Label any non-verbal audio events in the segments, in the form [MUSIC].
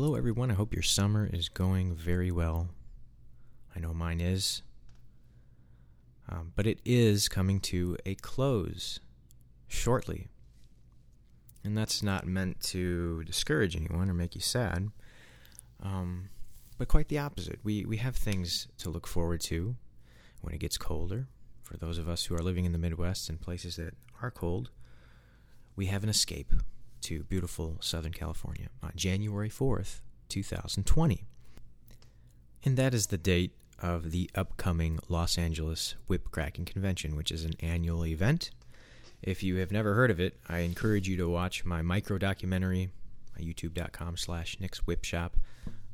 Hello, everyone. I hope your summer is going very well. I know mine is. Um, but it is coming to a close shortly. And that's not meant to discourage anyone or make you sad, um, but quite the opposite. We, we have things to look forward to when it gets colder. For those of us who are living in the Midwest and places that are cold, we have an escape to beautiful Southern California on January 4th, 2020. And that is the date of the upcoming Los Angeles Whip Cracking Convention, which is an annual event. If you have never heard of it, I encourage you to watch my micro documentary, youtube.com slash Nick's Whip Shop.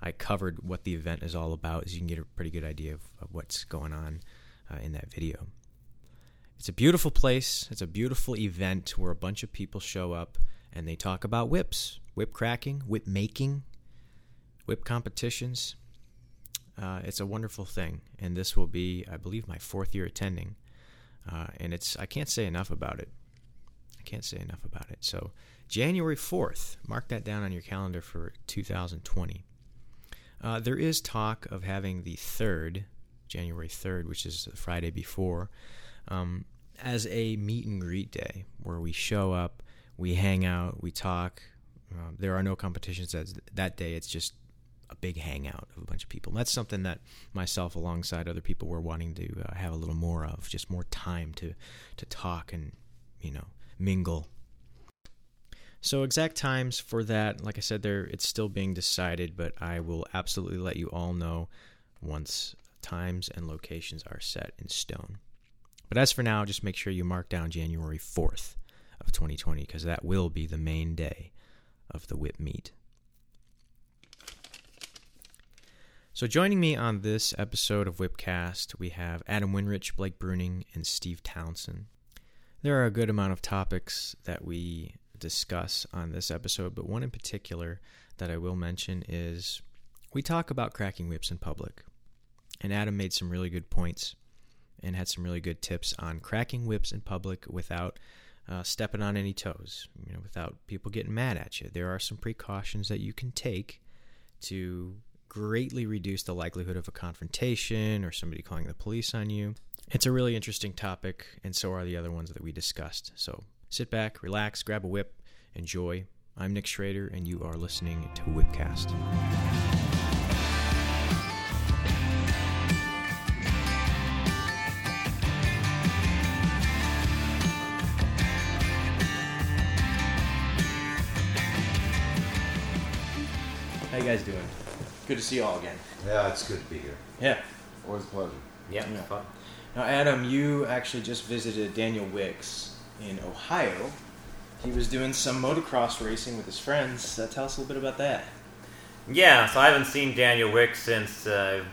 I covered what the event is all about, so you can get a pretty good idea of, of what's going on uh, in that video. It's a beautiful place. It's a beautiful event where a bunch of people show up and they talk about whips, whip cracking, whip making, whip competitions. Uh, it's a wonderful thing, and this will be, I believe, my fourth year attending, uh, and it's I can't say enough about it. I can't say enough about it. So January fourth, mark that down on your calendar for 2020. Uh, there is talk of having the third, January third, which is the Friday before, um, as a meet and greet day where we show up, we hang out, we talk. Um, there are no competitions that that day. It's just a big hangout of a bunch of people. And that's something that myself, alongside other people, were wanting to uh, have a little more of, just more time to to talk and you know mingle. So exact times for that, like I said, there it's still being decided, but I will absolutely let you all know once times and locations are set in stone. But as for now, just make sure you mark down January 4th of 2020 because that will be the main day of the whip meet. So, joining me on this episode of Whipcast, we have Adam Winrich, Blake Bruning, and Steve Townsend. There are a good amount of topics that we discuss on this episode, but one in particular that I will mention is we talk about cracking whips in public. And Adam made some really good points and had some really good tips on cracking whips in public without uh, stepping on any toes, you know, without people getting mad at you. There are some precautions that you can take to greatly reduce the likelihood of a confrontation or somebody calling the police on you. It's a really interesting topic, and so are the other ones that we discussed. So sit back, relax, grab a whip, enjoy. I'm Nick Schrader, and you are listening to Whipcast. You guys doing? Good to see you all again. Yeah, it's good to be here. Yeah. Always a pleasure. Yeah, yeah. fun. Now, Adam, you actually just visited Daniel Wicks in Ohio. He was doing some motocross racing with his friends. Uh, tell us a little bit about that. Yeah, so I haven't seen Daniel Wicks since uh,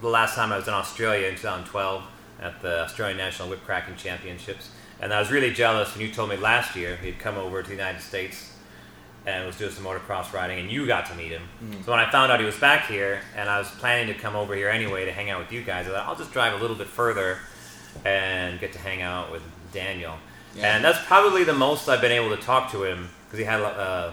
the last time I was in Australia in 2012 at the Australian National Whip Cracking Championships. And I was really jealous when you told me last year he'd come over to the United States and was doing some motocross riding, and you got to meet him. Mm-hmm. So when I found out he was back here, and I was planning to come over here anyway to hang out with you guys, I thought I'll just drive a little bit further and get to hang out with Daniel. Yeah. And that's probably the most I've been able to talk to him because he had uh,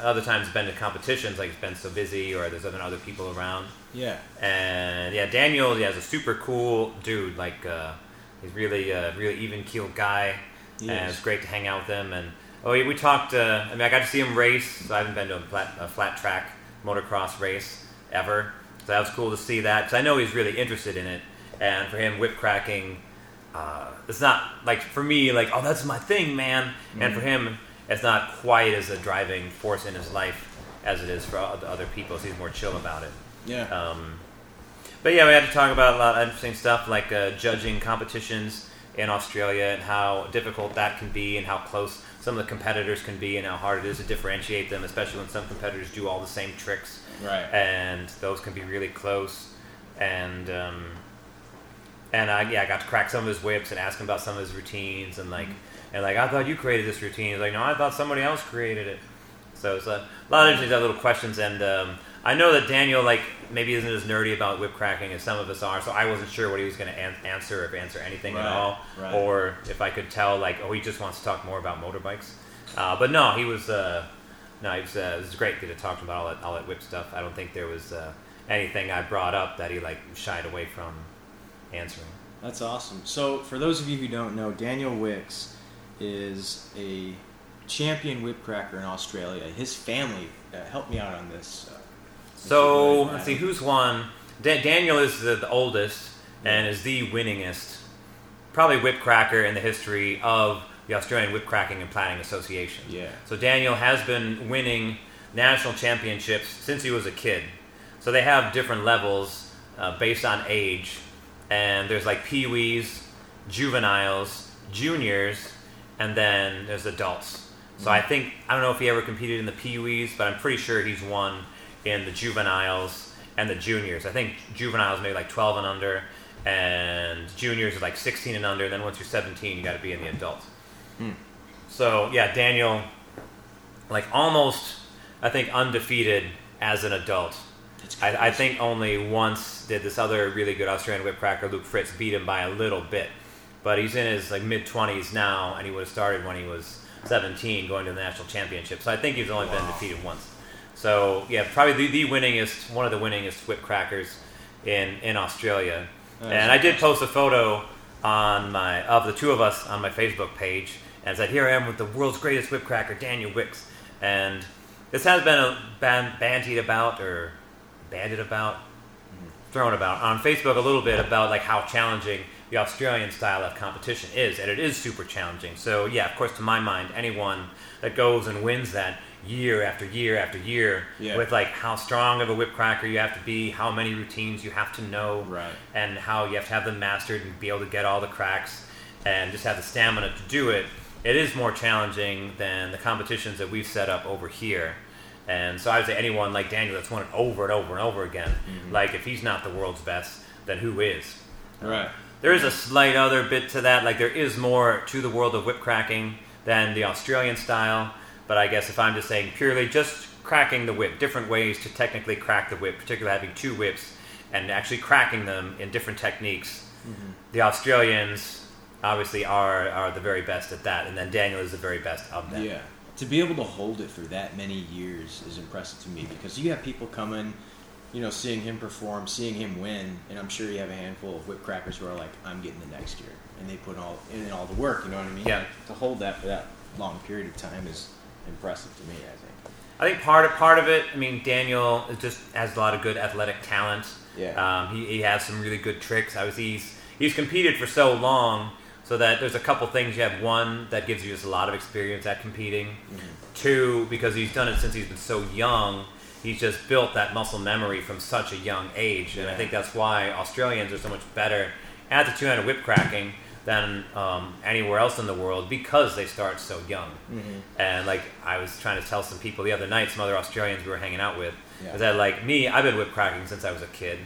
other times been to competitions, like he's been so busy, or there's other other people around. Yeah. And yeah, Daniel, yeah, is a super cool dude. Like uh, he's really a really even keeled guy, he and is. it's great to hang out with him and Oh, we talked. Uh, I mean, I got to see him race. So I haven't been to a flat, a flat track motocross race ever. So that was cool to see that because I know he's really interested in it. And for him, whip cracking, uh, it's not like for me, like oh, that's my thing, man. Mm-hmm. And for him, it's not quite as a driving force in his life as it is for other people. So he's more chill about it. Yeah. Um, but yeah, we had to talk about a lot of interesting stuff like uh, judging competitions in Australia and how difficult that can be and how close some of the competitors can be and how hard it is to differentiate them, especially when some competitors do all the same tricks. Right. And those can be really close. And um, and I yeah, I got to crack some of his whips and ask him about some of his routines and like mm-hmm. and like I thought you created this routine. He's like, no, I thought somebody else created it. So it's a lot of interesting little questions and. Um, I know that Daniel like maybe isn't as nerdy about whip cracking as some of us are, so I wasn't sure what he was going to an- answer, if answer anything right, at all, right. or if I could tell like, oh, he just wants to talk more about motorbikes. Uh, but no, he was uh, no, it was, uh, it was great to talk about all that all that whip stuff. I don't think there was uh, anything I brought up that he like shied away from answering. That's awesome. So, for those of you who don't know, Daniel Wicks is a champion whip cracker in Australia. His family uh, helped me out on this. So let's see who's won. Da- Daniel is the, the oldest and is the winningest, probably whip cracker in the history of the Australian Whip Cracking and Plaiting Association. Yeah. So Daniel has been winning national championships since he was a kid. So they have different levels uh, based on age, and there's like peewees, juveniles, juniors, and then there's adults. So I think I don't know if he ever competed in the peewees, but I'm pretty sure he's won in the juveniles and the juniors. I think juveniles maybe like 12 and under, and juniors are like 16 and under. Then once you're 17, you got to be in the adults. Hmm. So yeah, Daniel, like almost, I think undefeated as an adult. I, I think only once did this other really good Australian whip cracker, Luke Fritz, beat him by a little bit. But he's in his like mid twenties now, and he would have started when he was seventeen, going to the national championship. So I think he's only been defeated once. So yeah, probably the, the winningest, one of the winningest whip crackers in in Australia. That is and I did post a photo on my of the two of us on my Facebook page, and said, "Here I am with the world's greatest whip cracker, Daniel Wicks." And this has been a ban- bandied about or banded about, thrown about on Facebook a little bit about like how challenging the Australian style of competition is, and it is super challenging. So yeah, of course, to my mind, anyone that goes and wins that year after year after year Yeah. with like how strong of a whip cracker you have to be, how many routines you have to know, Right. and how you have to have them mastered and be able to get all the cracks and just have the stamina to do it. It is more challenging than the competitions that we've set up over here. And so I would say anyone like Daniel that's won it over and over and over again, mm-hmm. like if he's not the world's best, then who is? Right. Um, there is a slight other bit to that. Like there is more to the world of whip cracking than the Australian style. But I guess if I'm just saying purely just cracking the whip, different ways to technically crack the whip, particularly having two whips and actually cracking them in different techniques. Mm-hmm. The Australians obviously are are the very best at that, and then Daniel is the very best of them. Yeah. To be able to hold it for that many years is impressive to me because you have people coming, you know, seeing him perform, seeing him win, and I'm sure you have a handful of whip crackers who are like, I'm getting the next year. And they put all in all the work, you know what I mean? Yeah. Like, to hold that for that long period of time is impressive to me, I think. I think part of part of it. I mean, Daniel just has a lot of good athletic talent. Yeah. Um, he, he has some really good tricks. I was he's he's competed for so long, so that there's a couple things you have. One that gives you just a lot of experience at competing. Two, because he's done it since he's been so young. He's just built that muscle memory from such a young age, and I think that's why Australians are so much better at the two-handed whip cracking than um, anywhere else in the world because they start so young. And like I was trying to tell some people the other night, some other Australians we were hanging out with, Yeah. is that like me, I've been whip cracking since I was a kid,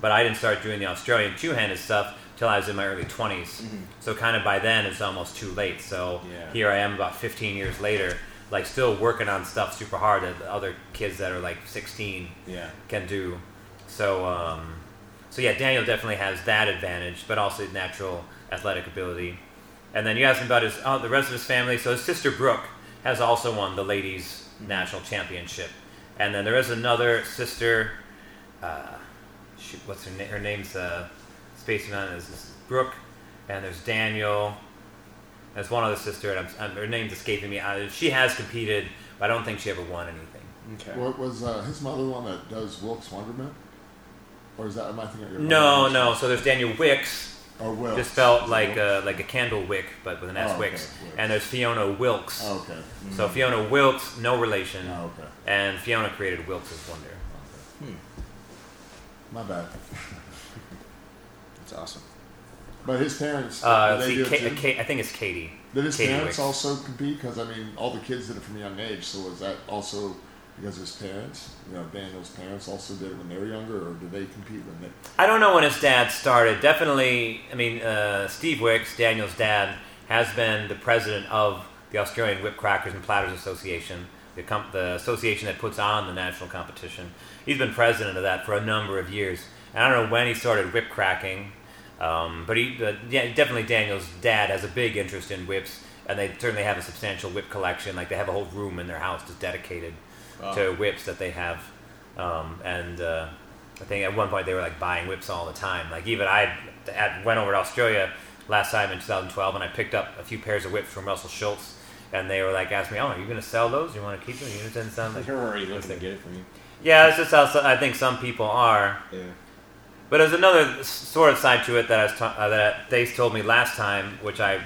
but I didn't start doing the Australian two-handed stuff till I was in my early 20s. So kind of by then it's almost too late. So Yeah. here I am about 15 years later, like still working on stuff super hard that the other kids that are like 16 Yeah. can do. So, um, so yeah, Daniel definitely has that advantage, but also natural athletic ability. And then you asked him about his oh, the rest of his family. So his sister Brooke has also won the ladies national championship, and then there is another sister. Uh, shoot, what's her name? Her name's uh, spacing on is, is Brooke, and there's Daniel. There's one other sister, and I'm, I'm, her name's escaping me. Uh, she has competed, but I don't think she ever won anything. Okay. What was uh, his mother the one that does Wilkes Wonderment? Or is that am I thinking of your No, mother? no. So there's Daniel Wicks, Or Wilkes. just spelled uh, like a, like a candle wick, but with an S. Oh, okay, Wicks. Wicks. And there's Fiona Wilkes. Oh, okay. So mm-hmm. Fiona Wilkes, no relation, Oh, okay. and Fiona created Wilkes' Wonder. Hmm. My bad. [LAUGHS] That's awesome. But his parents, Uh, they see, do it Ka- too? Ka- I think it's Katie. Did his Katie parents Wicks. also compete? Because I mean, all the kids did it from a young age. So was that also because his parents, you know, Daniel's parents also did it when they were younger, or did they compete when they? I don't know when his dad started. Definitely, I mean, uh, Steve Wicks, Daniel's dad, has been the president of the Australian Whip Crackers and Plaiters Association, the, the association that puts on the national competition. He's been president of that for a number of years. And I don't know when he started whip cracking, um, but he, uh, yeah, definitely Daniel's dad has a big interest in whips and they certainly have a substantial whip collection. Like they have a whole room in their house just dedicated Wow. to whips that they have, um, and uh, I think at one point they were like buying whips all the time. Like even I at, went over to Australia last time in 2012, and I picked up a few pairs of whips from Russell Schultz, and they were like asked me, "Oh, are you going to sell those? You want to keep them? You want to send them?" They're already looking to get it from you. Yeah, it's just how so- I think some people are. Yeah. But there's another sort of side to it that I was ta- uh, that Dace told me last time, which I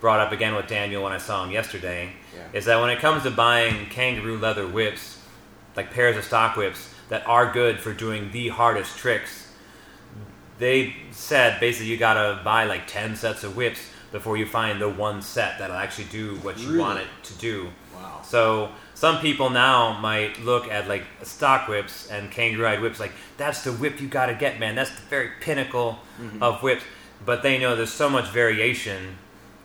brought up again with Daniel when I saw him yesterday, Yeah. is that when it comes to buying kangaroo leather whips, like pairs of stock whips that are good for doing the hardest tricks, they said basically you gotta buy like ten sets of whips before you find the one set that'll actually do what you Really? want it to do. Wow. So some people now might look at like stock whips and kangaroo hide whips like that's the whip you got to get, man. That's the very pinnacle mm-hmm. of whips. But they know there's so much variation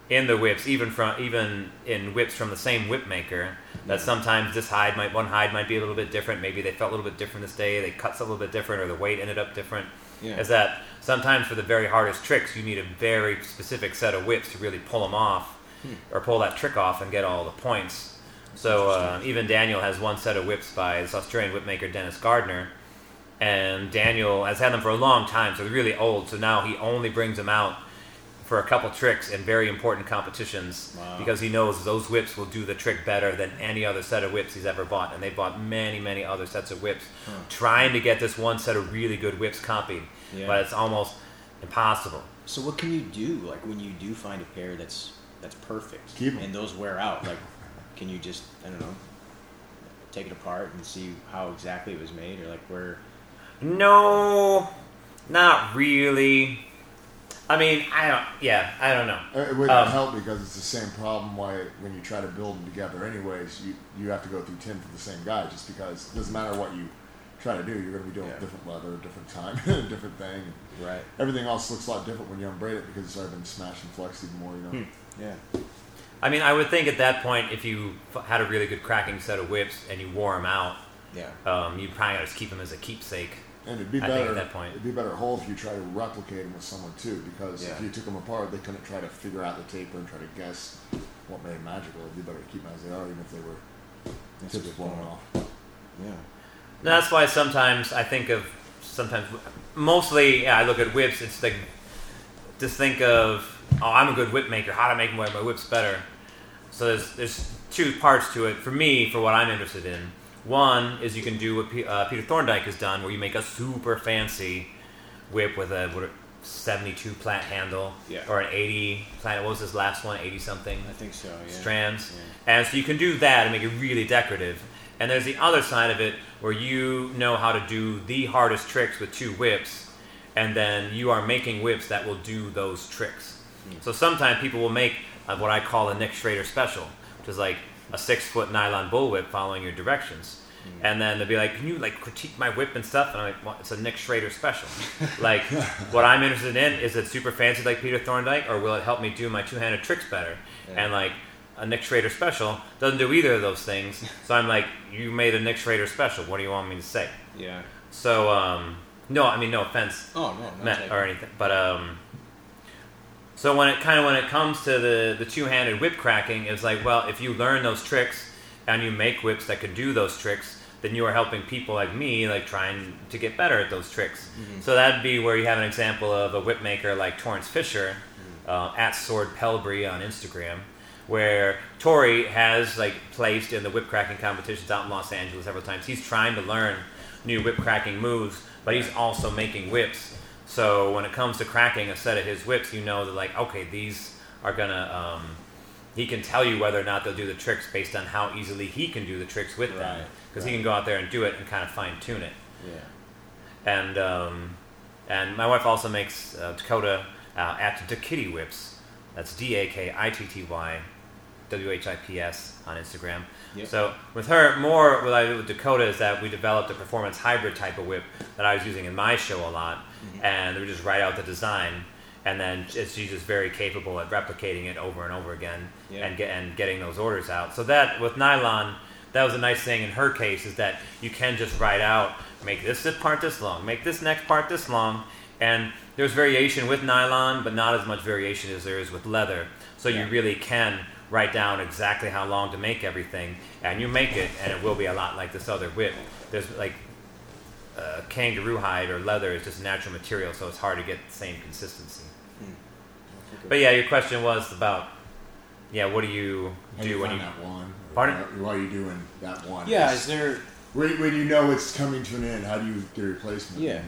in the whips, even from even in whips from the same whip maker, that sometimes this hide might one hide might be a little bit different. Maybe they felt a little bit different this day. They cut a little bit different, or the weight ended up different. Yeah. Is that sometimes for the very hardest tricks, you need a very specific set of whips to really pull them off, or pull that trick off and get all the points. So uh, even Daniel has one set of whips by this Australian whip maker Dennis Gardner, and Daniel has had them for a long time, so they're really old. So now he only brings them out for a couple tricks in very important competitions Wow. because he knows those whips will do the trick better than any other set of whips he's ever bought. And they bought many, many other sets of whips, trying to get this one set of really good whips copied, Yeah. but it's almost impossible. So what can you do like when you do find a pair that's that's perfect Keep 'em. and those wear out? Like, can you just I don't know, take it apart and see how exactly it was made, or like where? No, not really. I mean, I don't. Yeah, I don't know. It wouldn't Um, help because it's the same problem. Why when you try to build them together, anyways, you you have to go through ten for the same guy. Just because it doesn't matter what you try to do, you're going to be doing Yeah. different leather, different time, [LAUGHS] different thing. Right. Everything else looks a lot different when you unbraid it because it's already been smashed and flexed even more. You know. Hmm. Yeah. I mean, I would think at that point, if you f- had a really good cracking set of whips and you wore them out, Yeah. um, you'd probably just keep them as a keepsake. And it'd be I better think at that point. It'd be better whole if you try to replicate them with someone too, because if you took them apart, they couldn't try to figure out the taper and try to guess what made them magical. It'd be better to keep them as they are, even if they were That's a tips good blown point. off. Yeah. That's why sometimes I think of sometimes mostly yeah, I look at whips. It's like just think of oh I'm a good whip maker. How to make my, my whips better. So there's there's two parts to it for me for what I'm interested in. One is you can do what P, uh, Peter Thorndike has done, where you make a super fancy whip with a what, 72 plat handle Yeah. or an 80 plat. What was his last one? 80 something I think so. Yeah. strands. Yeah. And so you can do that and make it really decorative. And there's the other side of it where you know how to do the hardest tricks with two whips, and then you are making whips that will do those tricks. So sometimes people will make uh, what I call a Nick Schrader special, which is like a six foot nylon bullwhip following your directions. And then they'll be like, "Can you like critique my whip and stuff?" And I'm like, well, "It's a Nick Schrader special. like, [LAUGHS] what I'm interested in is it super fancy like Peter Thorndike, or will it help me do my two-handed tricks better?" Yeah. And like, a Nick Schrader special doesn't do either of those things. So I'm like, "You made a Nick Schrader special. What do you want me to say?" Yeah. So, um, no, I mean, no offense Oh no. meant or anything. But um, so when it kind of when it comes to the the two handed whip cracking, it's like, well, if you learn those tricks and you make whips that can do those tricks, then you are helping people like me, like trying to get better at those tricks. So that'd be where you have an example of a whip maker like Torrance Fisher uh, at Sword Pelbry on Instagram. Where Tori has like placed in the whip cracking competitions out in Los Angeles several times. He's trying to learn new whip cracking moves, but he's also making whips. So when it comes to cracking a set of his whips, you know that like okay, these are gonna. Um, he can tell you whether or not they'll do the tricks based on how easily he can do the tricks with them, Right, because he can go out there and do it and kind of fine tune it. Yeah. And um, and my wife also makes uh, Dakota uh, at Dakitty Whips. That's D A K I T T Y W H I P S on Instagram. Yep. So with her, more what I do with Dakota is that we developed a performance hybrid type of whip that I was using in my show a lot, mm-hmm. and we just write out the design, and then she's just very capable at replicating it over and over again, Yeah. and get and getting those orders out. So that with nylon, that was a nice thing in her case is that you can just write out, make this part this long, make this next part this long, and there's variation with nylon, but not as much variation as there is with leather. So Yeah. you really can write down exactly how long to make everything, and you make it, and it will be a lot like this other whip. There's like uh, kangaroo hide or leather is just natural material, so it's hard to get the same consistency. But yeah, your question was about yeah, what do you How do you when find you that one? Pardon? Why, why are you doing that one? Yeah, is there? when, when you know it's coming to an end, how do you get a replacement? Yeah.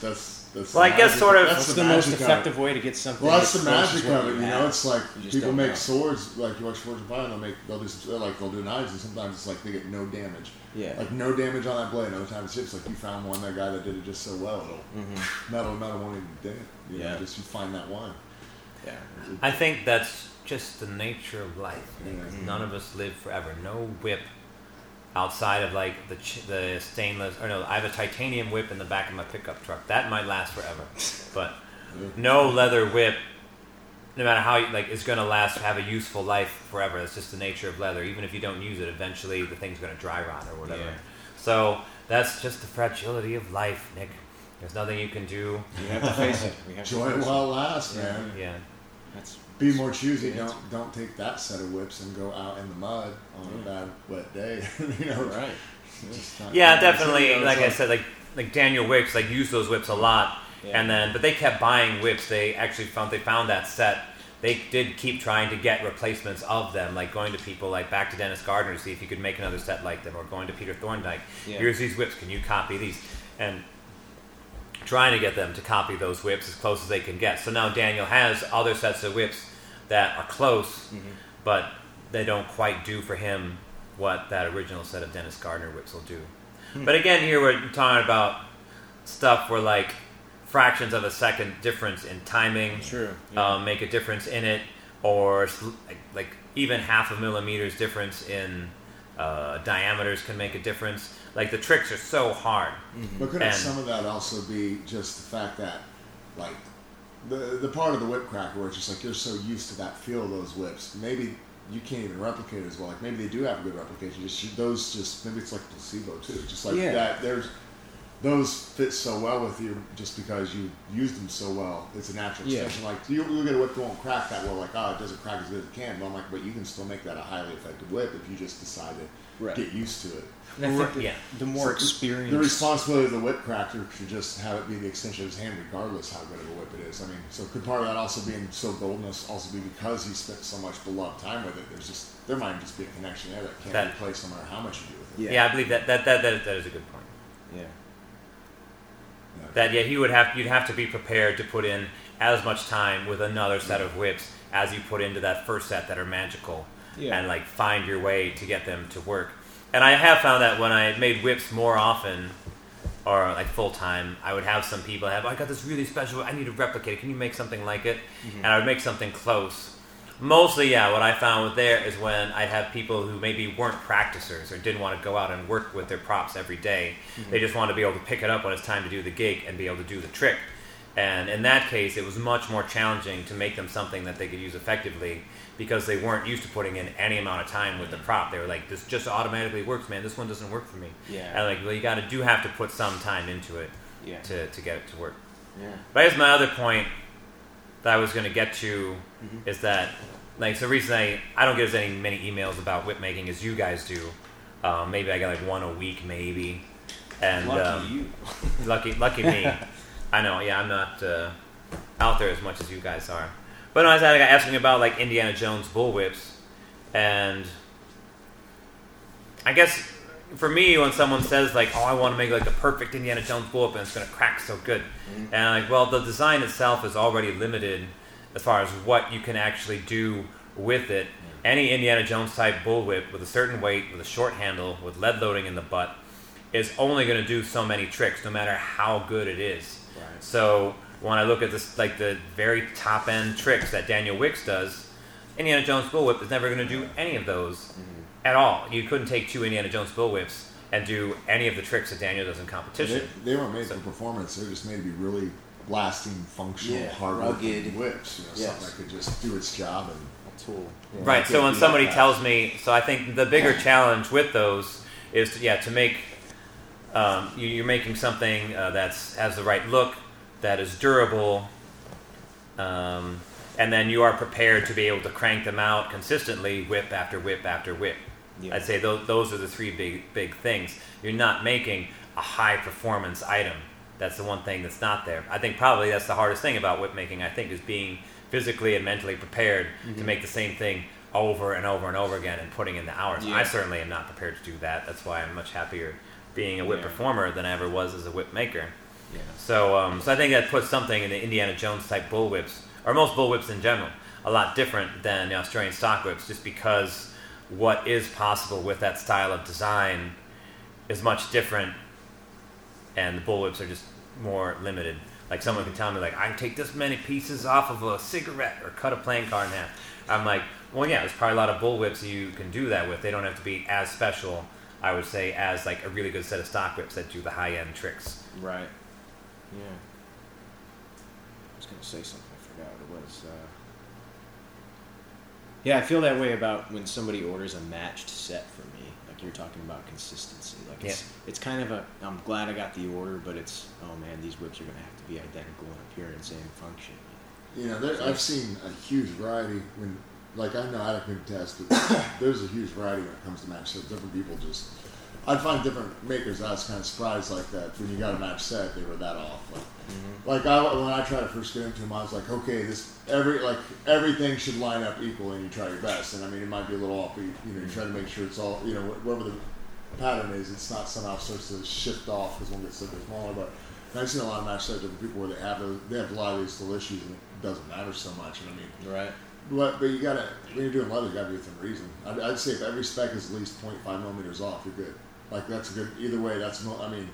That's that's. Well, I guess sort of- That's What's the, the, most magic of it. effective way to get something? Well, that's the magic what of it. You have? know, it's like people make know. swords. Like you watch Forged in Fire, and they'll make they'll do some, like they'll do knives, and sometimes it's like they get no damage. Yeah. Like no damage on that blade. Other times it's just like you found one that guy that did it just so well. It'll Mm-hmm. metal metal won't even dent. You know, Yeah. just you find that one. Yeah. I think that's just the nature of life. Nick. Yeah. None of us live forever. No whip outside of like the ch- the stainless or no, I have a titanium whip in the back of my pickup truck. That might last forever, but no leather whip, no matter how you, like, is going to last have a useful life forever. That's just the nature of leather. Even if you don't use it, eventually the thing's going to dry rot or whatever. Yeah. So that's just the fragility of life, Nick. There's nothing you can do. You have to face it. We have to Enjoy it while it lasts, Yeah. man. Yeah. That's Be more choosy. Yeah. Don't don't take that set of whips and go out in the mud on a bad wet day. [LAUGHS] you know, right. Just Yeah, definitely. it's Like I said, like like Daniel Wicks, like used those whips a lot, Yeah. and then but they kept buying whips. They actually found they found that set. They did keep trying to get replacements of them, like going to people like back to Dennis Gardner to see if he could make another set like them, or going to Peter Thorndike. Yeah. Here's these whips. Can you copy these? And trying to get them to copy those whips as close as they can get. So now Daniel has other sets of whips that are close, Mm-hmm. but they don't quite do for him what that original set of Dennis Gardner whips will do. Hmm. But again, here we're talking about stuff where like fractions of a second difference in timing True. Yeah. um, make a difference in it, or like, like even half a millimeters difference in uh, diameters can make a difference. Like the tricks are so hard. Mm-hmm. But couldn't And- some of that also be just the fact that, like, the the part of the whip cracker where it's just like you're so used to that feel of those whips, maybe you can't even replicate it as well. Like maybe they do have a good replication. Just those, just maybe it's like placebo too. Just like Yeah. that, there's those fit so well with you just because you used them so well. It's a natural Yeah. extension. Like you, you get a whip that won't crack that well. Like oh, it doesn't crack as good as it can. But I'm like, but you can still make that a highly effective whip if you just decide to Right. get used to it. And I think that Yeah. the more So experience. The responsibility of the whip cracker should just have it be the extension of his hand, regardless how good of a whip it is. I mean, so could part of that also being so goldeness also be because he spent so much beloved time with it? There's just there might just be a connection there that can't That- be replaced no matter how much you do with it. Yeah, I believe that that, that that that is a good point. Yeah. Yeah. That yeah, he would have you'd have to be prepared to put in as much time with another set of whips as you put into that first set that are magical, Yeah. and like find your way to get them to work. And I have found that when I made whips more often, or like full time, I would have some people have I got this really special. I need to replicate it. Can you make something like it? Mm-hmm. And I would make something close. Mostly, yeah. What I found with there is when I'd have people who maybe weren't practicers or didn't want to go out and work with their props every day. Mm-hmm. They just wanted to be able to pick it up when it's time to do the gig and be able to do the trick. And in that case, it was much more challenging to make them something that they could use effectively because they weren't used to putting in any amount of time with the prop. They were like, "This just automatically works, man. This one doesn't work for me." Yeah. And like, well, you got to do have to put some time into it Yeah. to to get it to work. Yeah. But here's my other point that I was going to get to Mm-hmm. is that, like, so the reason I, I don't get as many, many emails about whip making as you guys do. Um, maybe I get like one a week, maybe. And Lucky um, you. lucky, lucky me. [LAUGHS] I know. Yeah, I'm not uh, out there as much as you guys are. But no, I was like, asking about like Indiana Jones bullwhips, and I guess for me, when someone says like, "Oh, I want to make like the perfect Indiana Jones bullwhip and it's going to crack so good," mm-hmm. and I'm like, well, the design itself is already limited as far as what you can actually do with it. Any Indiana Jones type bullwhip with a certain weight, with a short handle, with lead loading in the butt, is only going to do so many tricks, no matter how good it is. Right. So when I look at this, like the very top end tricks that Daniel Wicks does, Indiana Jones bullwhip is never going to do any of those at all. You couldn't take two Indiana Jones bullwhips and do any of the tricks that Daniel does in competition. they weren't made for performance. They're just made to be really lasting, functional, Yeah, hard rugged. whips. You know, Yes. something that could just do its job and A tool. Yeah. Right. So when somebody beat tells me, so I think the bigger challenge with those is, to, yeah, to make um, you, you're making something uh, that's has the right look, that is durable, um, and then you are prepared to be able to crank them out consistently, whip after whip after whip. Yeah. I'd say those, those are the three big big things. You're not making a high performance item. That's the one thing that's not there. I think probably that's the hardest thing about whip making. I think is being physically and mentally prepared Mm-hmm. to make the same thing over and over and over again and putting in the hours. Yeah. I certainly am not prepared to do that. That's why I'm much happier being a whip Yeah. performer than I ever was as a whip maker. Yeah. So, um, so I think that puts something in the Indiana Jones type bullwhips, or most bullwhips in general, a lot different than the Australian stock whips, just because what is possible with that style of design is much different, and the bullwhips are just more limited. Like someone can tell me, like I can take this many pieces off of a cigarette or cut a playing card in half. I'm like, well, yeah, there's probably a lot of bullwhips you can do that with. They don't have to be as special, I would say, as like a really good set of stock whips that do the high end tricks. Right. Yeah. I was gonna say something. I forgot what it was. Uh, yeah, I feel that way about when somebody orders a matched set for me. Like you're talking about consistency. Like it's it's kind of a. I'm glad I got the order, but it's oh man, these whips are gonna have to be identical in appearance and function. You know, there, I've seen a huge variety when, like, I know I don't can test, but [COUGHS] there's a huge variety when it comes to match sets. Different people just, I find different makers. I was kind of surprised like that when you got a match set, they were that off. Like, mm-hmm. like I when I tried to first get into them, I was like, okay, this every like everything should line up equal, and you try your best. And I mean, it might be a little off, but you, you know, you try to make sure it's all, you know, whatever the pattern is, it's not somehow starts to shift off because one gets bigger smaller. But I've seen a lot of match sets different people where they have those, they have a lot of these little issues, and it doesn't matter so much. And I mean. Right. But, but you gotta when you're doing leather, you gotta do it within reason. I'd, I'd say if every spec is at least 0.5 millimeters off, you're good. Like that's a good. Either way, that's mo- I mean,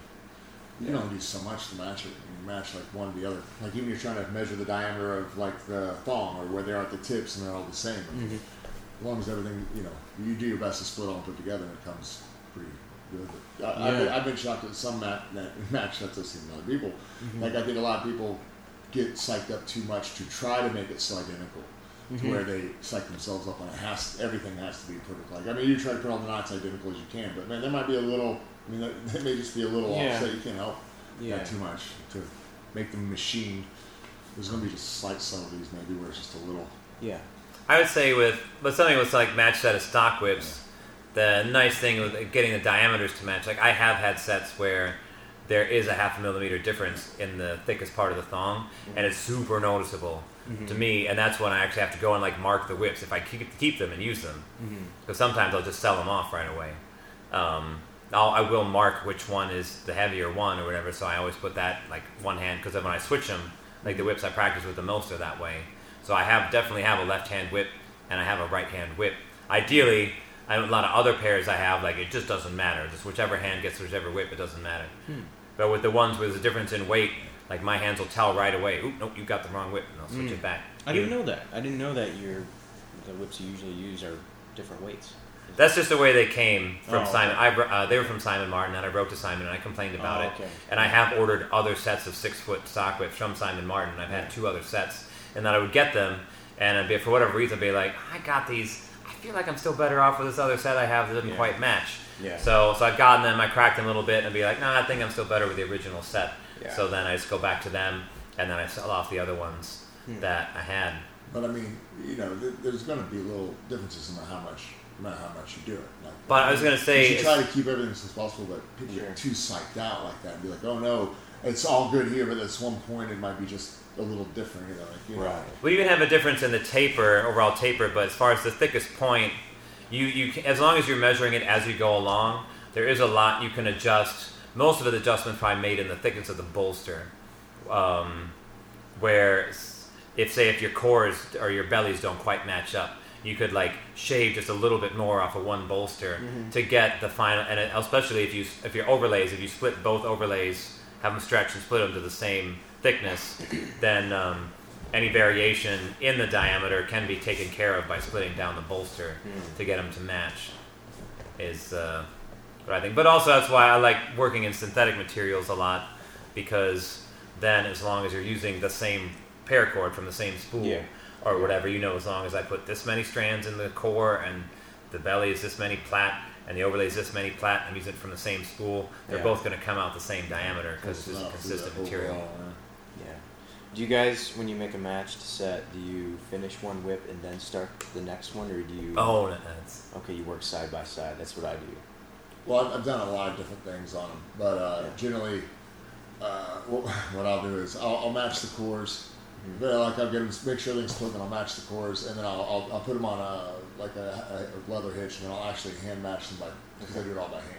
you don't do so much to match it. You match like one to the other. Like even you're trying to measure the diameter of like the thong or where they are at the tips, and they're all the same. Mm-hmm. As long as everything, you know, you do your best to split all and put together, and it comes pretty good. I, I've, been, I've been shocked at some [LAUGHS] match match sets I've seen in other people. Mm-hmm. Like I think a lot of people get psyched up too much to try to make it so identical Mm-hmm. to where they psych themselves up on it has everything has to be perfect. Like I mean, you try to put all the knots identical as you can, but man, there might be a little. I mean, that, [LAUGHS] that may just be a little Yeah. offset. You can't help Yeah. that too much to make them machine. There's gonna be just slight subtleties maybe where it's just a little. Yeah. I would say with but something with like match set of stock whips, the nice thing with getting the diameters to match. Like I have had sets where there is a half a millimeter difference in the thickest part of the thong, and it's super noticeable to me. And that's when I actually have to go and like mark the whips if I keep keep them and use them, mm-hmm. because sometimes I'll just sell them off right away. Um, I'll, I will mark which one is the heavier one or whatever, so I always put that like one hand because when I switch them, like the mm-hmm. whips I practice with the most are that way. So I have definitely have a left hand whip and I have a right hand whip. Ideally, I have a lot of other pairs I have like it just doesn't matter. Just whichever hand gets whichever whip, it doesn't matter. Hmm. But with the ones where there's a difference in weight, like my hands will tell right away. Oop, nope, you got the wrong whip, and I'll switch Mm. it back. I didn't know that. I didn't know that your the whips you usually use are different weights. That's just the way they came from Oh, Simon. okay. I, uh, they were from Simon Martin, and I wrote to Simon and I complained about Oh, it. And I have ordered other sets of six foot stock whips from Simon Martin. I've had two other sets, and that I would get them, and I'd be, for whatever reason, I'd be like, I got these. I feel like I'm still better off with this other set I have that doesn't Yeah. quite match. Yeah. So, so I've gotten them. I cracked them a little bit, and I'd be like, No, I think I'm still better with the original set. Yeah. So then I just go back to them, and then I sell off the other ones Hmm. that I had. But I mean, you know, th- there's gonna be little differences no matter how much, no matter how much you do it. Like, But I was gonna say, you should try to keep everything as possible, but people Sure. get too psyched out like that and be like, oh no, it's all good here, but at this one point it might be just a little different. You know, like, you know, We even have a difference in the taper, overall taper, but as far as the thickest point, you, you as long as you're measuring it as you go along, there is a lot you can adjust. Most of the adjustments probably made in the thickness of the bolster, um, where if say if your cores or your bellies don't quite match up, you could like shave just a little bit more off of one bolster to get the final. And it- especially if you if your overlays, if you split both overlays, have them stretch and split them to the same thickness, [CLEARS THROAT] then um, any variation in the diameter can be taken care of by splitting down the bolster to get them to match. Is uh, what I think. But also that's why I like working in synthetic materials a lot because then as long as you're using the same paracord from the same spool Yeah. or whatever, you know, as long as I put this many strands in the core and the belly is this many plat and the overlay is this many plat, I'm using it from the same spool. They're Yeah. both going to come out the same diameter because it's a consistent material. overall, Yeah. Do you guys, when you make a matched set, do you finish one whip and then start the next one, or do you? Oh, that's Okay, you work side by side. That's what I do. Well, I've, I've done a lot of different things on them, but uh, Yeah. generally, uh, what, [LAUGHS] what I'll do is I'll, I'll match the cores. Mhm. But like I'll get them, make sure everything's split, then I'll match the cores, and then I'll, I'll, I'll put them on a like a, a leather hitch, and then I'll actually hand match them by because I do it all by hand.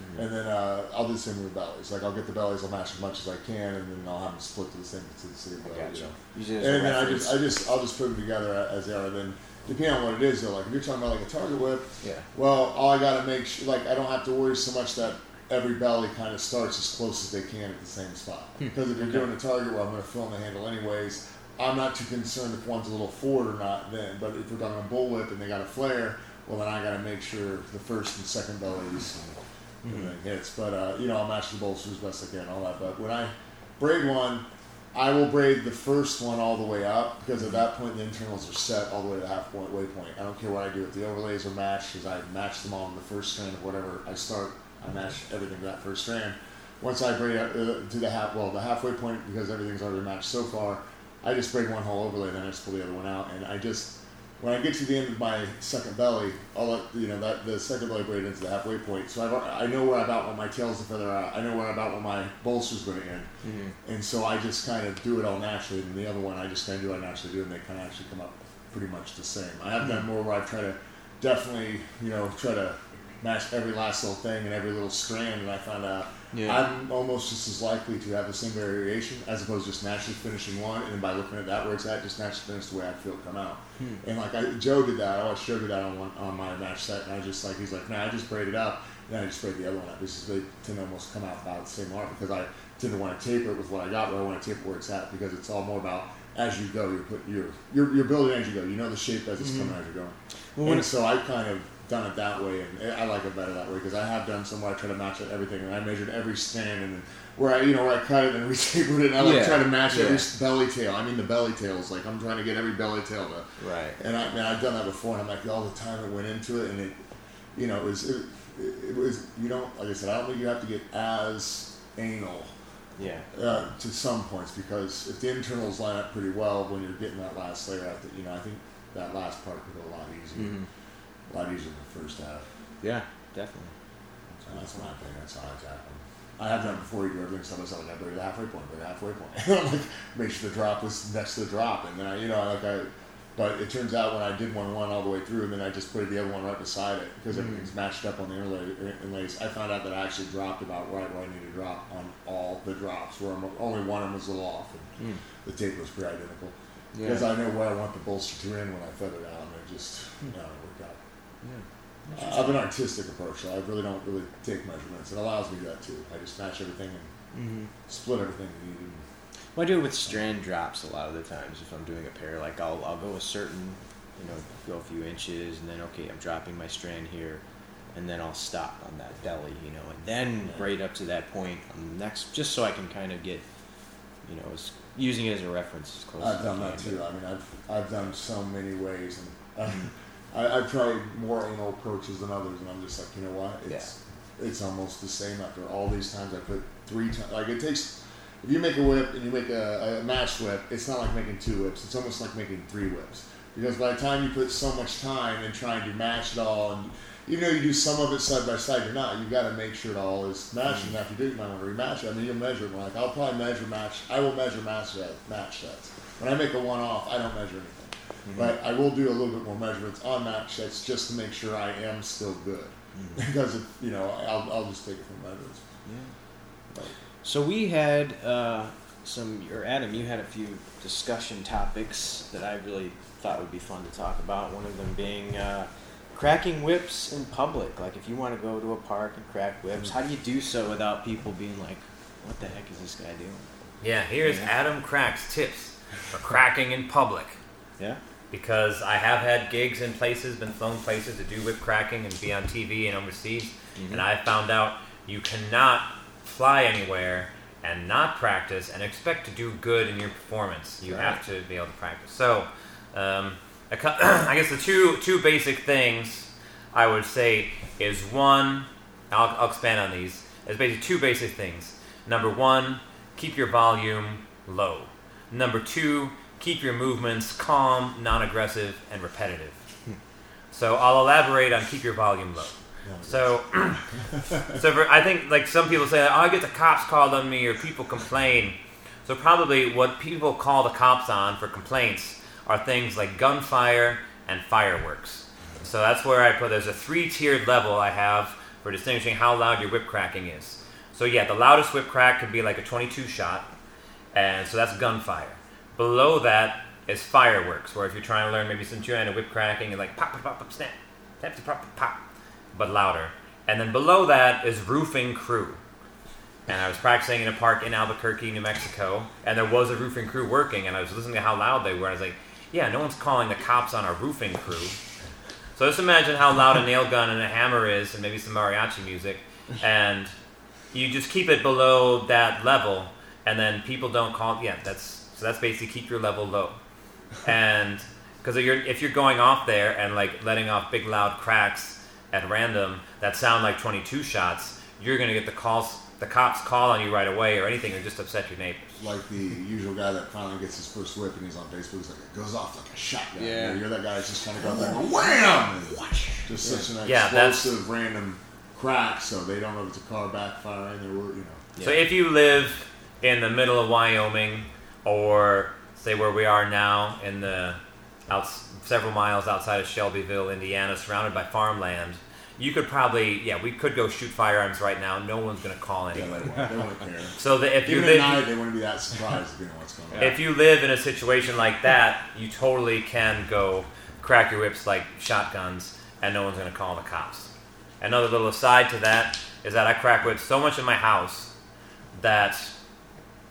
Mm-hmm. And then uh, I'll do the same with the bellies. Like I'll get the bellies, I'll match as much as I can, and then I'll have them split to the same to the same belly. gotcha. You know? And then I just, I just, I'll just put them together as they are. And then depending on what it is, though, like if you're talking about like a target whip, yeah. well, all I gotta make sure, like, I don't have to worry so much that every belly kind of starts as close as they can at the same spot. Because if you're doing a target whip, I'm gonna fill in the handle anyways, I'm not too concerned if one's a little forward or not then. But if we're talking a bull whip and they got a flare, well, then I gotta make sure the first and second bellies and everything hits. But, uh, you know, I'll match the bolsters best I can, all that. But when I braid one, I will braid the first one all the way up because at that point the internals are set all the way to the half point waypoint. I don't care what I do if the overlays are matched because I match them all in the first strand of whatever I start. I match everything to that first strand. Once I braid out, uh, to the half well the halfway point because everything's already matched so far, I just braid one whole overlay then I just pull the other one out and I just when I get to the end of my second belly, I'll let you know that the second belly braid into the halfway point. So I've, I know where I'm about want my tails to feather out. I know where I'm about want my bolster's going to end. Mm-hmm. And so I just kind of do it all naturally, and the other one I just kind of do it naturally do, and they kind of actually come up pretty much the same. I have done more where I try to definitely, you know, try to match every last little thing and every little strand, and I found out Yeah. I'm almost just as likely to have the same variation as opposed to just naturally finishing one, and then by looking at that where it's at, just naturally finish the way I feel it come out. Hmm. And like I, Joe did that, I watched Joe do that on one on my match set, and I just like, he's like, nah, I just braided up, and then I just braid the other one up. This is they tend to almost come out about the same art because I tend to want to taper it with what I got, but I want to taper where it's at because it's all more about as you go, you're put you're you're, you're building as you go. You know the shape as it's mm-hmm. coming as you're going. Well, and so I kind of done it that way, and I like it better that way because I have done some where I try to match it everything, and I measured every stand, and then where I you know where I cut it and [LAUGHS] retapered it, and I like Yeah, try to match every belly tail. I mean the belly tails, like I'm trying to get every belly tail to Right. and I man, I've done that before, and I'm like all the time it went into it, and it, you know, it was it, it was you don't like I said, I don't think you have to get as anal Yeah. uh, to some points because if the internals line up pretty well when you're getting that last layer out, that you know, I think that last part could go a lot easier, Mhm. A lot easier in the first half. Yeah. Definitely. So that's my opinion. That's how I tackle. 'em. I have done before. You do everything by side. Like I the halfway point, the halfway point. [LAUGHS] I'm like, make sure the drop was next to the drop, and then I, you know, like I. But it turns out when I did one one all the way through, and then I just put the other one right beside it because everything's matched up on the inlay, inlays. I found out that I actually dropped about right where I needed to drop on all the drops, where I'm, only one of them was a little off, and Mm. the tape was pretty identical. Yeah. Because I know where I want the bolster to end when I feather it out, and it just, you know, it worked out. Yeah. I have an artistic approach, so I really don't really take measurements. It allows me to do that too. I just match everything and Mm-hmm. split everything needed. Well, I do it with strand drops a lot of the times if I'm doing a pair. Like I'll I'll go a certain, you know, go a few inches, and then okay, I'm dropping my strand here, and then I'll stop on that belly, you know, and then braid up to that point on the next, just so I can kind of get, you know, as, using it as a reference as close. I've as done that too. I mean, I've I've done so many ways, and um, [LAUGHS] [LAUGHS] I, I've tried more anal approaches than others, and I'm just like, you know what? It's it's almost the same after all these times. I put three times. Like it takes. If you make a whip and you make a, a match whip, it's not like making two whips. It's almost like making three whips. Because by the time you put so much time in trying to match it all, and even though you do some of it side by side, you're not. You've got to make sure it all is matching. Now, mm. if you do, you might want to rematch it. I mean, you'll measure it. Like I'll probably measure match. I will measure match set, match sets. When I make a one off, I don't measure anything. But I will do a little bit more measurements on match sets just to make sure I am still good. [LAUGHS] because if, you know, I'll, I'll just take it from measurements. Yeah. So we had uh, some, or Adam, you had a few discussion topics that I really thought would be fun to talk about. One of them being uh, cracking whips in public. Like if you want to go to a park and crack whips, how do you do so without people being like, "What the heck is this guy doing?" Yeah, here's Yeah. Adam Crack's tips for cracking in public. Yeah. Because I have had gigs in places, been flown places to do whip cracking and be on TV and overseas, and I found out you cannot fly anywhere and not practice and expect to do good in your performance. You have to be able to practice. So, um, [CLEARS THROAT] I guess the two two basic things I would say is one. I'll, I'll expand on these. There's basically two basic things. Number one, keep your volume low. Number two, keep your movements calm, non-aggressive, and repetitive. So I'll elaborate on keep your volume low. So, so for, I think like some people say, oh, I get the cops called on me or people complain. So probably what people call the cops on for complaints are things like gunfire and fireworks. So that's where I put. There's a three-tiered level I have for distinguishing how loud your whip cracking is. So yeah, the loudest whip crack could be like a 22 shot, and so that's gunfire. Below that is fireworks, where if you're trying to learn maybe some tune whip cracking, and like pop, pop, pop, pop, snap, snap, pop, pop, pop, but louder. And then below that is roofing crew. And I was practicing in a park in Albuquerque, New Mexico, and there was a roofing crew working, and I was listening to how loud they were. and I was like, yeah, no one's calling the cops on a roofing crew. So just imagine how loud a nail gun and a hammer is, and maybe some mariachi music, and you just keep it below that level, and then people don't call. Yeah, that's so that's basically keep your level low, and because if you're if you're going off there and like letting off big loud cracks at random that sound like 22 shots, you're gonna get the calls. The cops call on you right away, or anything, or just upset your neighbors. Like the usual guy that finally gets his first whip and he's on Facebook. He's like, it goes off like a shotgun. Yeah. You are that guy that's just kind of go there and wham! And Just such an Yeah, that's- explosive random crack, so they don't know if it's a car backfiring or, you know. So if you live in the middle of Wyoming, or say where we are now in the out several miles outside of Shelbyville, Indiana, surrounded by farmland, you could probably yeah we could go shoot firearms right now. No one's gonna call Yeah, anybody. they won't, care. So that if you Even at live night, they wouldn't be that surprised if you know what's going on. if you live in a situation like that, you totally can go crack your whips like shotguns, and no one's gonna call the cops. Another little aside to that is that I crack whips so much in my house that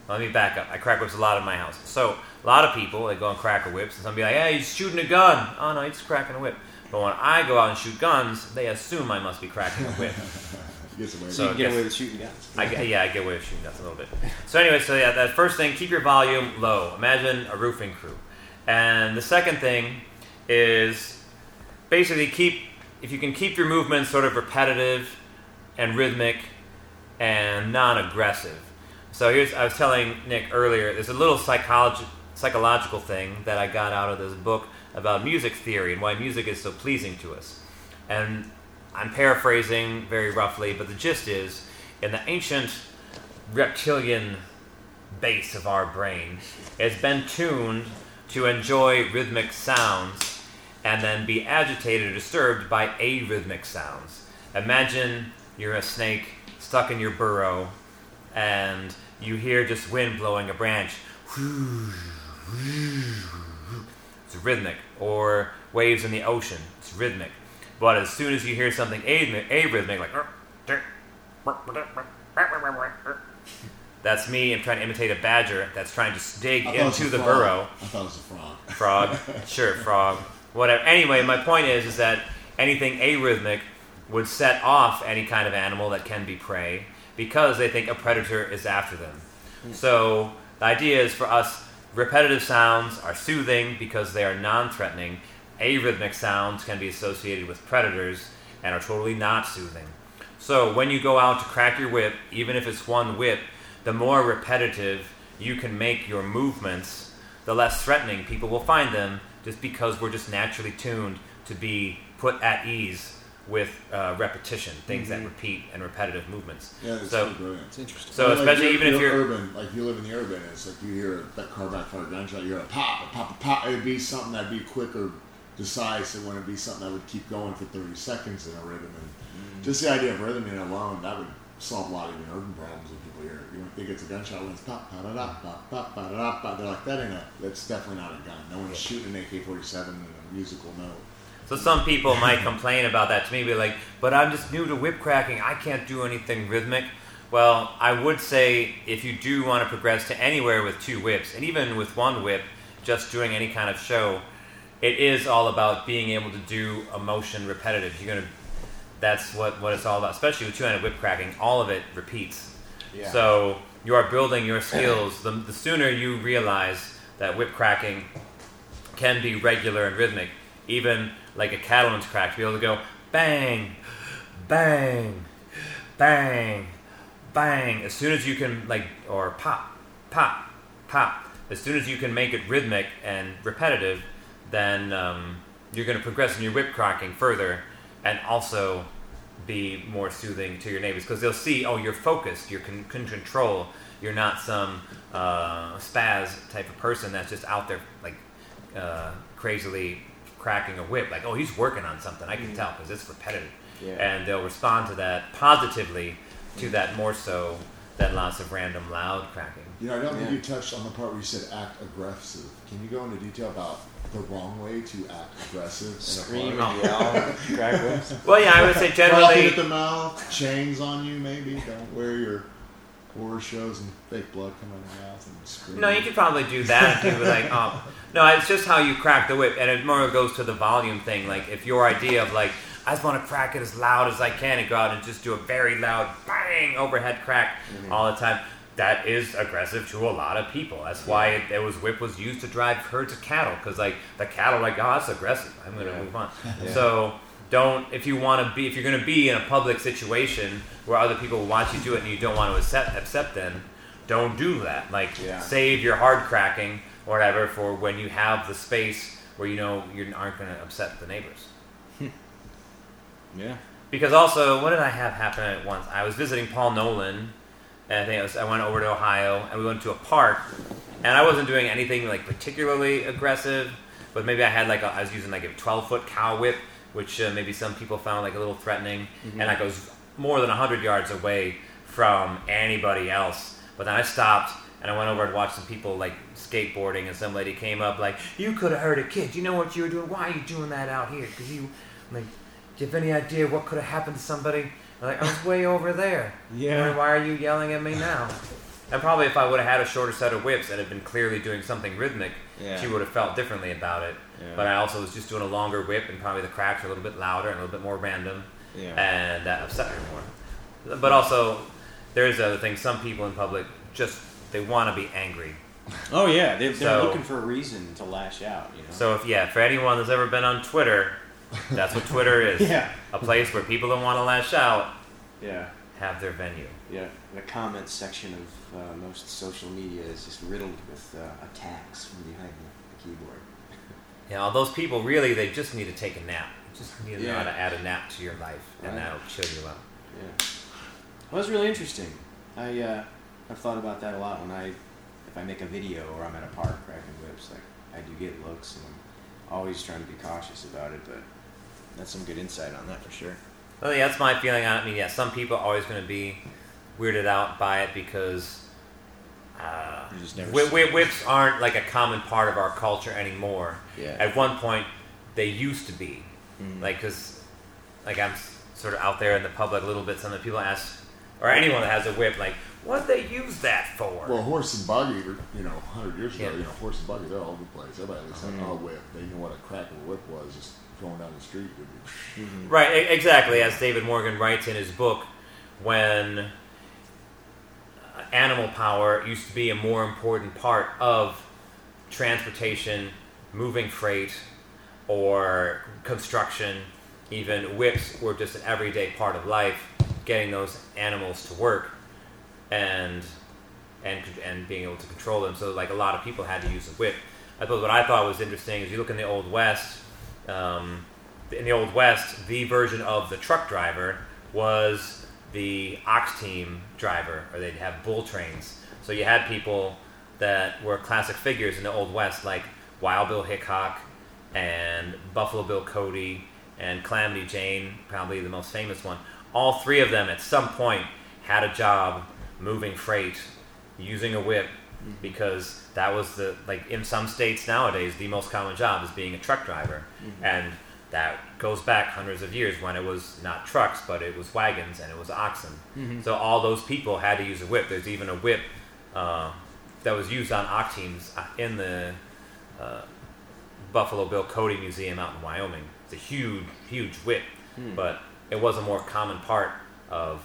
let me back up. I crack whips a lot in my house. So a lot of people they go and crack a whips, and some be like, "Hey, he's shooting a gun." Oh no, he's cracking a whip. But when I go out and shoot guns, they assume I must be cracking a whip. [LAUGHS] Gets So- it. you can get away with shooting guns. I, get- yeah, I get away with shooting guns a little bit. So anyway, so yeah, that first thing, keep your volume low. Imagine a roofing crew. And the second thing is basically keep, if you can keep your movements sort of repetitive and rhythmic and non-aggressive. So here's, I was telling Nick earlier, there's a little psychological thing that I got out of this book about music theory and why music is so pleasing to us. And I'm paraphrasing very roughly, but the gist is in the ancient reptilian base of our brain, it's been tuned to enjoy rhythmic sounds and then be agitated or disturbed by arrhythmic sounds. Imagine you're a snake stuck in your burrow and you hear just wind blowing a branch. It's rhythmic. Or waves in the ocean. It's rhythmic. But as soon as you hear something arrhythmic, like that's me. I'm trying to imitate a badger that's trying to dig I thought it was into the frog. burrow. I thought it was a frog. Frog, sure, frog, whatever. Anyway, my point is, is that anything arrhythmic would set off any kind of animal that can be prey because they think a predator is after them. So the idea is for us, repetitive sounds are soothing because they are non-threatening. Arrhythmic sounds can be associated with predators and are totally not soothing. So when you go out to crack your whip, even if it's one whip, the more repetitive you can make your movements, the less threatening people will find them just because we're just naturally tuned to be put at ease with uh, repetition, things that repeat and repetitive movements. Yeah, it's So- so brilliant. It's interesting. So Like, especially you're- even if you're urban, like you live in the urban, it's like you hear that car backfire gunshot, you hear a pop, a pop, a pop. It'd be something that'd be quicker, decisive. When it'd be something that would keep going for thirty seconds in a rhythm, and Mm. just the idea of rhythm in alone, that would solve a lot of even urban problems when people hear. You don't think it's a gunshot when it's pop, pa da da, pop, pop, pa da da, pop. They're like, that ain't a. That's definitely not a gun. No one's shooting an AK-47 in a musical note. So some people might complain about that to me, be like, "But I'm just new to whip cracking. I can't do anything rhythmic." Well, I would say if you do want to progress to anywhere with two whips, and even with one whip, just doing any kind of show, it is all about being able to do a motion repetitive. You're gonna, that's what what it's all about. Especially with two-handed whip cracking, all of it repeats. Yeah. So you are building your skills. The, the sooner you realize that whip cracking can be regular and rhythmic, even like a cattleman's crack, to be able to go bang, bang, bang, bang. As soon as you can, like, or pop, pop, pop, as soon as you can make it rhythmic and repetitive, then um, you're going to progress in your whip cracking further, and also be more soothing to your neighbors because they'll see, oh, you're focused, you can, can control. You're not some uh, spaz type of person that's just out there like uh, crazily cracking a whip. Like, oh, he's working on something. I can mm. tell because it's repetitive, Yeah. and they'll respond to that positively to that more so than lots of random loud cracking. You know, I don't think Yeah. you touched on the part where you said act aggressive. Can you go into detail about the wrong way to act aggressive? in a Scream park? and oh. yell, [LAUGHS] crack whips. Well, yeah, I would say [LAUGHS] Frothing generally. at the mouth, chains on you, maybe. Don't wear your horror shows and fake blood coming out of your mouth and scream. No, you could probably do that. People like, oh, no, it's just how you crack the whip, and it more goes to the volume thing. Like, if your idea of like, I just want to crack it as loud as I can, and go out and just do a very loud bang overhead crack mm-hmm. all the time. That is aggressive to a lot of people. That's why it, it was whip was used to drive herds of cattle because like the cattle like oh that's aggressive. I'm gonna Yeah. move on. [LAUGHS] Yeah. So don't if you want to be if you're gonna be in a public situation where other people watch you do it and you don't want to accept accept them, don't do that. Like Yeah. save your hard cracking or whatever for when you have the space where you know you aren't going to upset the neighbors. [LAUGHS] Yeah. Because also, what did I have happen at once? I was visiting Paul Nolan, and I think was, I went over to Ohio, and we went to a park, and I wasn't doing anything like particularly aggressive, but maybe I had like a, I was using like a 12 foot cow whip, which uh, maybe some people found like a little threatening, and I was more than 100 yards away from anybody else. But then I stopped and I went over and watched some people like skateboarding, and some lady came up like, "You could have hurt a kid. You know what you were doing? Why are you doing that out here? Because you like." Do you have any idea what could have happened to somebody? I'm like, I was way over there. Yeah. Why- Why are you yelling at me now? And probably if I would have had a shorter set of whips and had been clearly doing something rhythmic, Yeah. she would have felt differently about it. Yeah. But I also was just doing a longer whip, and probably the cracks were a little bit louder and a little bit more random, Yeah. and that upset her more. But also, there's the other thing. Some people in public just they want to be angry. Oh yeah, they're, they're So- looking for a reason to lash out. You know. So if yeah, for anyone that's ever been on Twitter, that's what Twitter [LAUGHS] is. Yeah. A place where people that want to lash out yeah. have their venue. Yeah. The comments section of uh, most social media is just riddled with uh, attacks from behind the, the keyboard. [LAUGHS] yeah, all those people really they just need to take a nap. Just need to know how Yeah. to add a nap to your life, and Right. that'll chill you out. Yeah. Well, that's really interesting. I uh, I've thought about that a lot when I if I make a video or I'm at a park cracking whips. Like I do get looks, and I'm always trying to be cautious about it. But that's some good insight on that for sure. Well, yeah, that's my feeling on it. I mean, yeah, some people are always going to be weirded out by it because uh, You just never whi- see whips aren't like a common part of our culture anymore. Yeah. At one point, they used to be. Mm. Like, because, like, I'm sort of out there in the public a little bit. Some of the people ask, or anyone that has a whip, like, what they use that for? Well, horse and buggy, you know, 100 years ago, Yeah. you know, horse and buggy, they're all over the place. Everybody at least had a whip. They knew what a crack of a whip was, just going down the street with you. Mhm. Right, exactly. As David Morgan writes in his book, when animal power used to be a more important part of transportation, moving freight, or construction, even whips were just an everyday part of life, getting those animals to work and and and being able to control them. So like a lot of people had to use a whip. I suppose what I thought was interesting is you look in the old west. Um, in the old west, the version of the truck driver was the ox team driver, or they'd have bull trains. So you had people that were classic figures in the old west, like Wild Bill Hickok and Buffalo Bill Cody and Calamity Jane, probably the most famous one. All three of them at some point had a job moving freight using a whip because that was the like in some states nowadays the most common job is being a truck driver. And that goes back hundreds of years when it was not trucks but it was wagons and it was oxen. So all those people had to use a whip. There's even a whip uh, that was used on ox teams uh, in the uh, Buffalo Bill Cody Museum out in Wyoming. It's a huge, huge whip, but it was a more common part of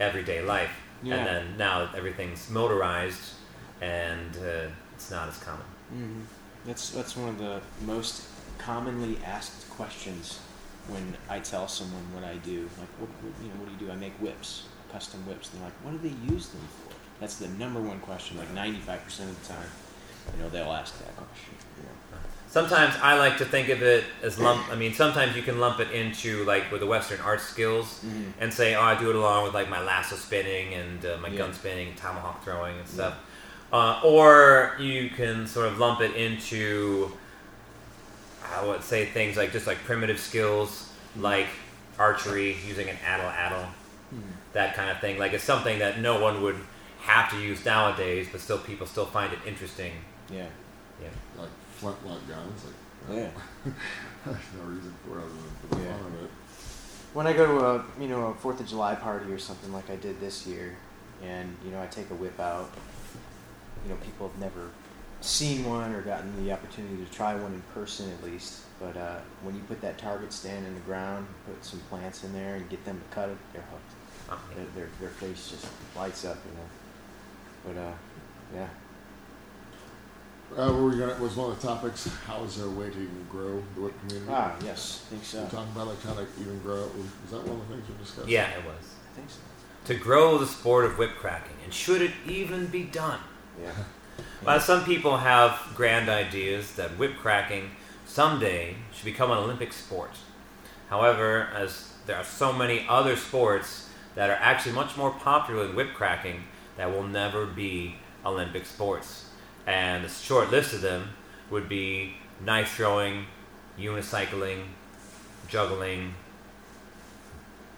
everyday life. Yeah. And then now everything's motorized, and uh, it's not as common. hmm That's that's one of the most commonly asked questions when I tell someone what I do. Like, what, what you know, what do you do? I make whips, custom whips. And they're like, what do they use them for? That's the number one question. Like ninety five percent of the time. you know they'll ask that question. Sometimes I like to think of it as lump. I mean, sometimes you can lump it into like with the Western art skills Mhm. and say, oh, I do it along with like my lasso spinning and uh, my Yeah. gun spinning, tomahawk throwing and stuff. Uh, or you can sort of lump it into, I would say things like just like primitive skills, like archery, using an atlatl, that kind of thing. Like it's something that no one would have to use nowadays, but still people still find it interesting. Yeah. Yeah. Like flintlock guns. [LAUGHS] Like Yeah. there's no reason for it other than for the Yeah. fun of it. When I go to a you know a Fourth of July party or something like I did this year, and you know I take a whip out, you know people have never seen one or gotten the opportunity to try one in person at least. But uh, when you put that target stand in the ground, put some plants in there, and get them to cut it, they're hooked. Uh, Their, their, their face just lights up, you know. But uh, yeah. Uh, were we gonna, was one of the topics, how is there a way to even grow the whip community? Ah, yes, I think so. We're talking about like how to even grow it. Was, was that one of the things we discussed? Yeah, it was. I think so. To grow the sport of whip cracking, and should it even be done? Yeah. [LAUGHS] Well, some people have grand ideas that whip cracking someday should become an Olympic sport. However, as there are so many other sports that are actually much more popular than whip cracking that will never be Olympic sports. And a short list of them would be knife throwing, unicycling, juggling.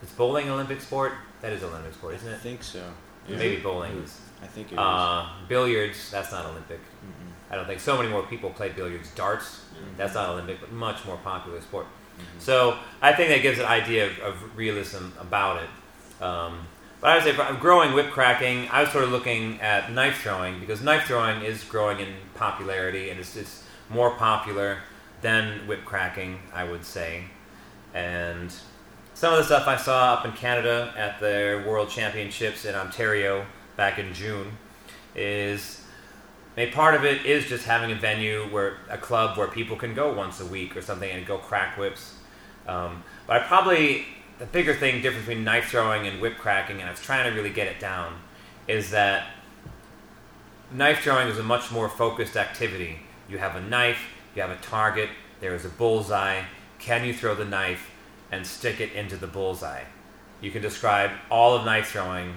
Is bowling an Olympic sport? That is an Olympic sport, isn't it? I think so. Maybe bowling is. I think it is. Uh, billiards, that's not Olympic. Mm-mm. I don't think so many more people play billiards. Darts, that's not Olympic, but much more popular sport. Mhm. So I think that gives an idea of, of realism about it. Um, but I would say growing whip cracking, I was sort of looking at knife throwing because knife throwing is growing in popularity and it's, it's more popular than whip cracking, I would say. And some of the stuff I saw up in Canada at the World Championships in Ontario back in June is a part of it is just having a venue where a club where people can go once a week or something and go crack whips. Um, but I probably the bigger thing difference between knife throwing and whip cracking, and I was trying to really get it down, is that knife throwing is a much more focused activity. You have a knife, you have a target, there is a bullseye. Can you throw the knife and stick it into the bullseye? You can describe all of knife throwing.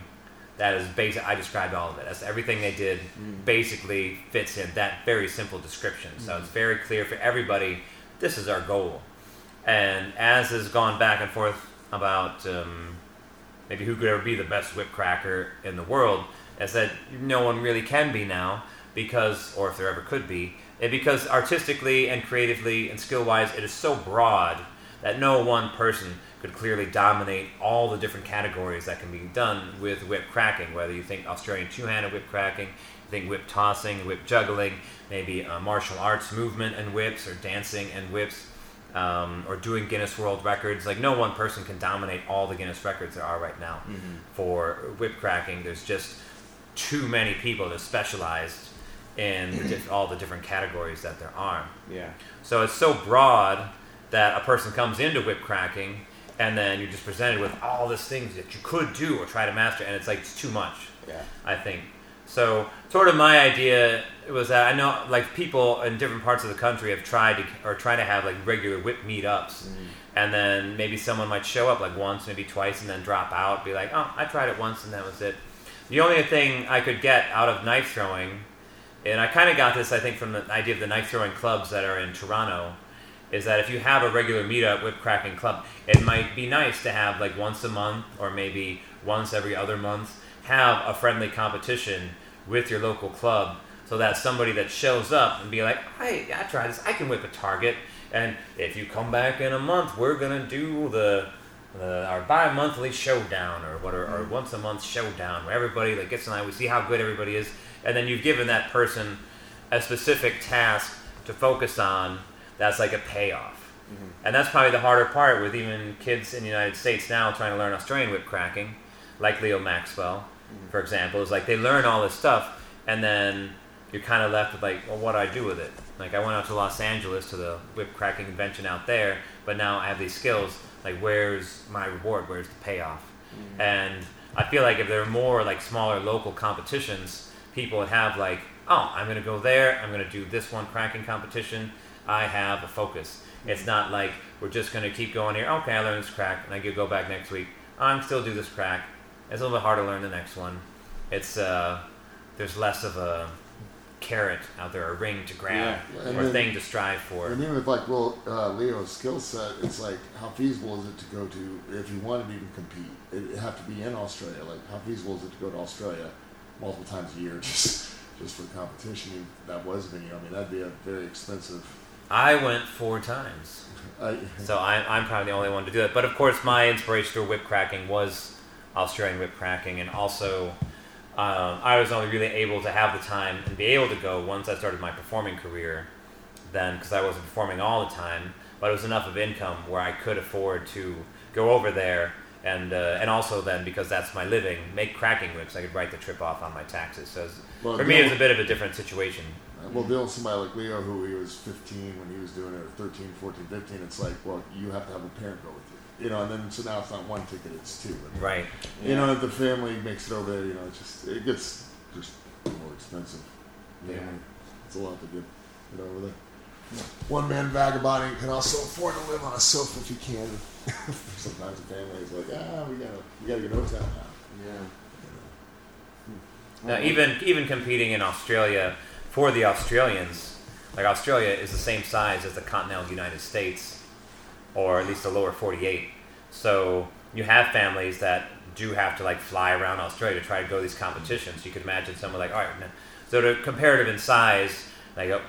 That is basic. I described all of it. That's everything they did. Mm. Basically fits in that very simple description. So it's mm. very clear for everybody. This is our goal. And as has gone back and forth about um, maybe who could ever be the best whip cracker in the world, is that no one really can be now because, or if there ever could be, because artistically and creatively and skill wise, it is so broad that no one person could clearly dominate all the different categories that can be done with whip cracking. Whether you think Australian two-handed whip cracking, think whip tossing, whip juggling, maybe uh, martial arts movement and whips, or dancing and whips, um, or doing Guinness World Records. Like no one person can dominate all the Guinness records there are right now for whip cracking. There's just too many people that specialized in the diff- all the different categories that there are. Yeah. So it's so broad that a person comes into whip cracking and then you're just presented with all these things that you could do or try to master and it's like it's too much. Yeah. I think. So sort of my idea was that I know like people in different parts of the country have tried to or try to have like regular whip meetups mm-hmm. and then maybe someone might show up like once, maybe twice and then drop out, be like, Oh, I tried it once and that was it. The only thing I could get out of knife throwing and I kind of got this, I think, from the idea of the knife throwing clubs that are in Toronto, is that if you have a regular meetup whip cracking club, it might be nice to have like once a month or maybe once every other month have a friendly competition with your local club so that somebody that shows up and be like, hey, I tried this, I can whip a target, and if you come back in a month, we're gonna do the the, our bi-monthly showdown or what or, or mm-hmm. once a month showdown where everybody like gets tonight we see how good everybody is. And then you've given that person a specific task to focus on that's like a payoff. Mm-hmm. And that's probably the harder part with even kids in the united states now trying to learn australian whip cracking like leo maxwell Mm-hmm. for example is like they learn all this stuff and then you're kind of left with like well what do i do with it like i went out to los angeles to the whip cracking convention out there but now i have these skills like where's my reward where's the payoff mm-hmm. and i feel like if there are more like smaller local competitions people would have like, oh, I'm going to go there. I'm going to do this one cracking competition. I have a focus. It's mm-hmm. not like we're just going to keep going here. Okay, I learned this crack, and I could go back next week. I'm still do this crack. It's a little bit harder to learn the next one. It's uh, there's less of a carrot out there, a ring to grab, Yeah. Or a then- thing to strive for. And even with like well, uh, Leo's skill set, it's like how feasible is it to go to if you wanted to even compete? It have to be in Australia. Like how feasible is it to go to Australia multiple times a year [LAUGHS] just just for competition? If that was a venue. I mean, that'd be a very expensive. I went four times. [LAUGHS] I, So I'm, I'm probably the only one to do it. But of course, my inspiration for whip cracking was Australian whip cracking, and also um, I was only really able to have the time and be able to go once I started my performing career. Then, because I wasn't performing all the time, but it was enough of income where I could afford to go over there, and uh, and also then because that's my living, make cracking whips. I could write the trip off on my taxes. So Well, for me, it was a bit of a different situation. well, dealing with somebody like Leo, who he was 15 when he was doing it, or 13, 14, 15, it's like, well, you have to have a parent go you. You know, and then so now it's not one ticket, it's two. And, Right. You know, if the family makes it over there, you know, it's just it gets just more expensive. Yeah. Family, it's a lot to get get over there. One man vagabonding can also afford to live on a sofa if he can. [LAUGHS] Sometimes the family is like, ah, we gotta we gotta get a hotel now. Yeah. Now, even even competing in Australia for the Australians, like Australia is the same size as the continental United States, or at least the lower 48. So you have families that do have to like fly around Australia to try to go to these competitions. You could imagine someone like, all right, man. so the comparative in size, like uh,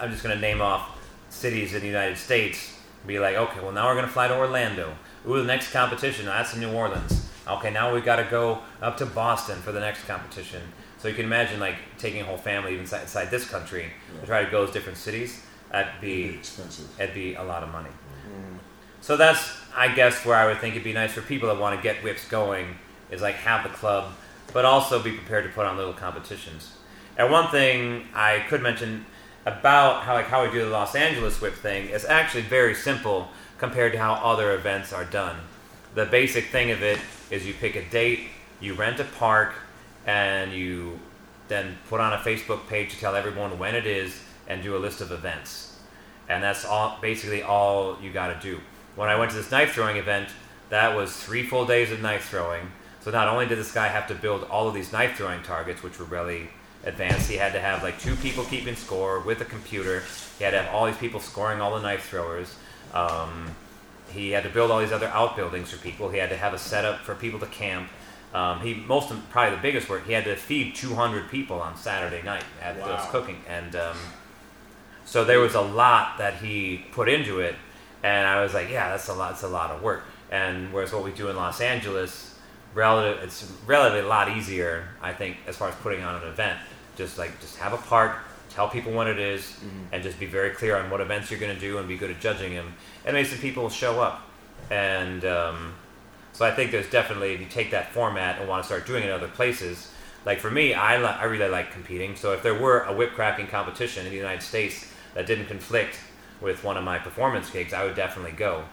I'm just going to name off cities in the United States. Be like, okay, well now we're going to fly to Orlando. Ooh, the next competition, that's in New Orleans. Okay, now we've got to go up to Boston for the next competition. So you can imagine like taking a whole family even inside, inside this country to try to go to different cities. That'd It'd be be expensive. it'd be a lot of money. So that's I guess where I would think it'd be nice for people that want to get whips going is like have the club, but also be prepared to put on little competitions. And one thing I could mention about how like how we do the Los Angeles whip thing is actually very simple compared to how other events are done. The basic thing of it is you pick a date, you rent a park, and you then put on a Facebook page to tell everyone when it is and do a list of events. And that's all basically all you got to do. When I went to this knife throwing event, that was three full days of knife throwing. So not only did this guy have to build all of these knife throwing targets, which were really advanced, he had to have like two people keeping score with a computer. He had to have all these people scoring all the knife throwers. Um, he had to build all these other outbuildings for people. He had to have a setup for people to camp. Um, he most of, probably the biggest work. He had to feed 200 people on Saturday night at Wow. Cooking, and um, so there was a lot that he put into it. And I was like, yeah, that's a lot. It's a lot of work. And whereas what we do in Los Angeles, relative, it's relatively a lot easier, I think, as far as putting on an event. Just like just have a park, tell people when it is, and just be very clear on what events you're going to do, and be good at judging them. And maybe some people will show up. And um, so I think there's definitely if you take that format and want to start doing it in other places. Like for me, I li- I really like competing. So if there were a whip cracking competition in the United States that didn't conflict with one of my performance gigs, I would definitely go.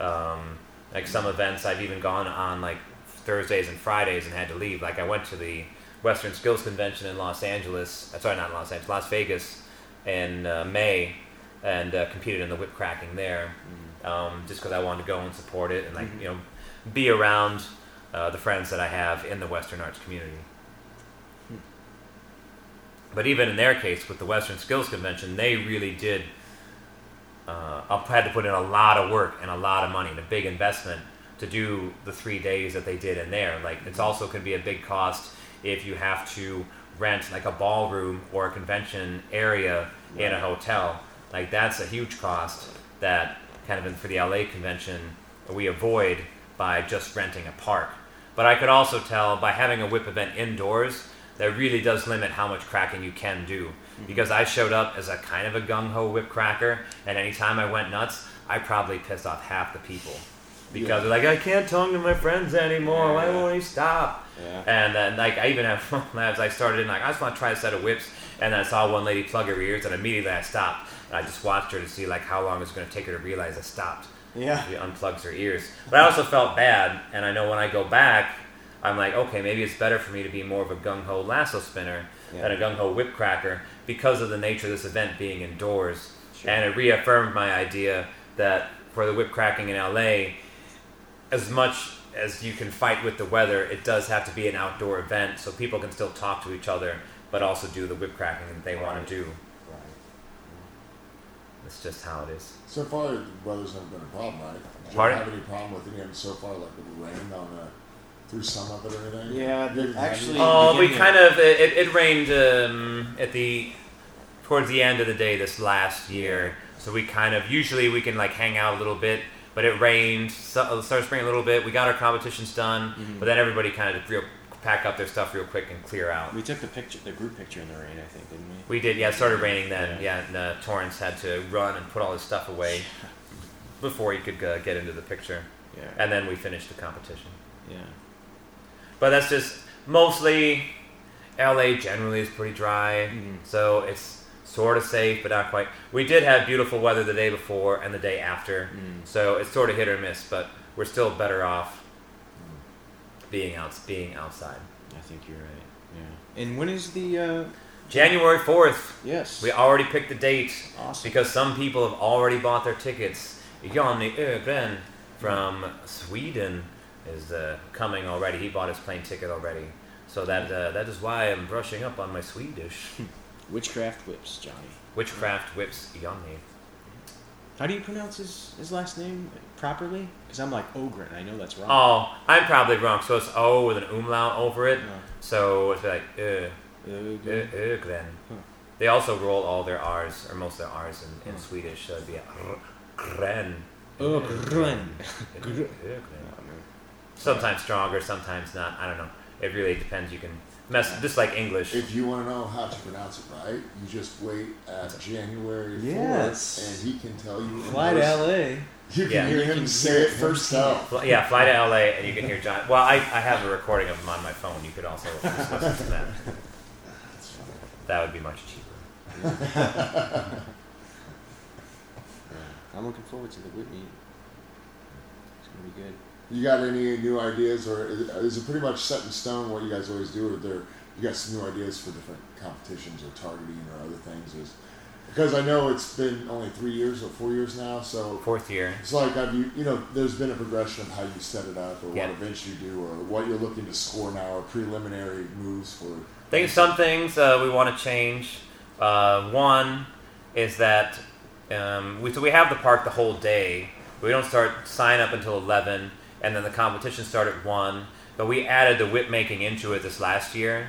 Um, like some events, I've even gone on like Thursdays and Fridays and had to leave. Like I went to the Western Skills Convention in Los Angeles. uh, Sorry, not Los Angeles, Las Vegas, in uh, May, and uh, competed in the whip cracking there. Um, just because I wanted to go and support it and like you know be around uh, the friends that I have in the Western arts community. But even in their case, with the Western Skills Convention, they really did uh, up- had to put in a lot of work and a lot of money and a big investment to do the three days that they did in there. Like it's also could be a big cost if you have to rent like a ballroom or a convention area in a hotel. Like that's a huge cost that kind of in, for the LA convention we avoid by just renting a park. But I could also tell by having a whip event indoors that really does limit how much cracking you can do. Because I showed up as a kind of a gung ho whip cracker, and anytime I went nuts, I probably pissed off half the people. Because they're like, I can't tongue to my friends anymore. Why won't he stop? Yeah. And then, like, I even have [LAUGHS] as I started in, like, I just want to try a set of whips, and then I saw one lady plug her ears, and immediately I stopped. And I just watched her to see, like, how long it's going to take her to realize I stopped. Yeah. She unplugs her ears. But I also felt bad, and I know when I go back, I'm like, okay, maybe it's better for me to be more of a gung ho lasso spinner Yeah. than a gung ho whip cracker because of the nature of this event being indoors. Sure. And it reaffirmed my idea that for the whip cracking in LA, as much as you can fight with the weather, it does have to be an outdoor event so people can still talk to each other, but also do the whip cracking that they want to do. Right. It's just how it is. So far, the weather's never been a problem, right? Did you Pardon? have any problem with any of them so far, like the rain on the through some of it or anything? Yeah, You actually- Oh, we kind of it, it, it rained um, at the towards the end of the day this last year. So we kind of usually we can like hang out a little bit, but it rained. So, started spring a little bit. We got our competitions done, Mhm. but then everybody kind of real pack up their stuff real quick and clear out. We took the picture, the group picture in the rain, I think, didn't we? We did, yeah. It started raining then, Yeah. yeah. and uh, Torrance had to run and put all his stuff away [LAUGHS] before he could uh, get into the picture, Yeah. and then we finished the competition. yeah. But that's just mostly LA generally is pretty dry, Mhm. so it's sort of safe, but not quite. We did have beautiful weather the day before and the day after, Mm. so it's sort of hit or miss, but we're still better off being out being outside. I think you're right. Yeah. And when is the? Uh, January fourth, yes. we already picked the date awesome. because some people have already bought their tickets. Johnny Ögren from Sweden is uh, coming already. He bought his plane ticket already. So that uh, that is why I'm brushing up on my Swedish. [LAUGHS] Witchcraft whips, Johnny. Witchcraft whips Johnny. How do you pronounce his, his last name properly? Because I'm like Ogren. I know that's wrong. Oh, I'm probably wrong. So it's O with an umlaut over it. No. So it's like Ö, Ogren. Ö, Ögren. Huh. They also roll all their R's, or most of their R's in, in Huh. Swedish. So it'd be a R- Gren. Ogren. [LAUGHS] Ögren. Man. Sometimes stronger, sometimes not. I don't know. It really depends. You can mess just like English. If you want to know how to pronounce it right, you just wait at January 4th, Yes. and he can tell you. Fly to LA. You can Yeah. hear You him can say it it first himself. Yeah, fly to LA and you can hear John. Well, I, I have a recording of him on my phone. You could also listen to that. [LAUGHS] That's funny. That would be much cheaper. [LAUGHS] Yeah. I'm looking forward to the whip meet. It's gonna be good. You got any new ideas, or is it pretty much set in stone what you guys always do, or there you got some new ideas for different competitions or targeting or other things? Is because I know it's been only three years or four years now, so Fourth year. it's like have you you know there's been a progression of how you set it up, or Yeah. what events you do, or what you're looking to score now, or preliminary moves for. I think some things uh, we want to change. Uh, one is that um, we, so we have the park the whole day. We don't start sign up until 11, and then the competition started at 1. But we added the whip making into it this last year.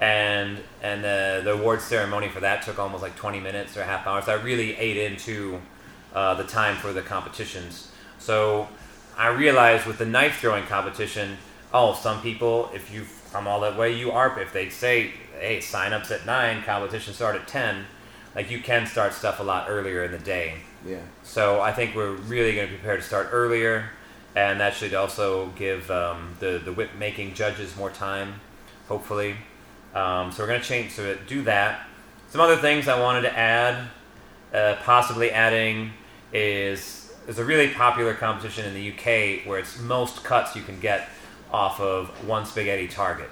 And and the, the award ceremony for that took almost like 20 minutes or a half hour. So I really ate into uh, the time for the competitions. So I realized with the knife throwing competition, oh, some people, if you've come all that way, you are, if they say, hey, sign ups at 9, competition start at 10, like you can start stuff a lot earlier in the day. Yeah. So I think we're really going to prepare to start earlier, and that should also give um, the the whip making judges more time, hopefully. Um, so we're going to change to do that. Some other things I wanted to add, uh, possibly adding, is there's a really popular competition in the UK where it's most cuts you can get off of one spaghetti target,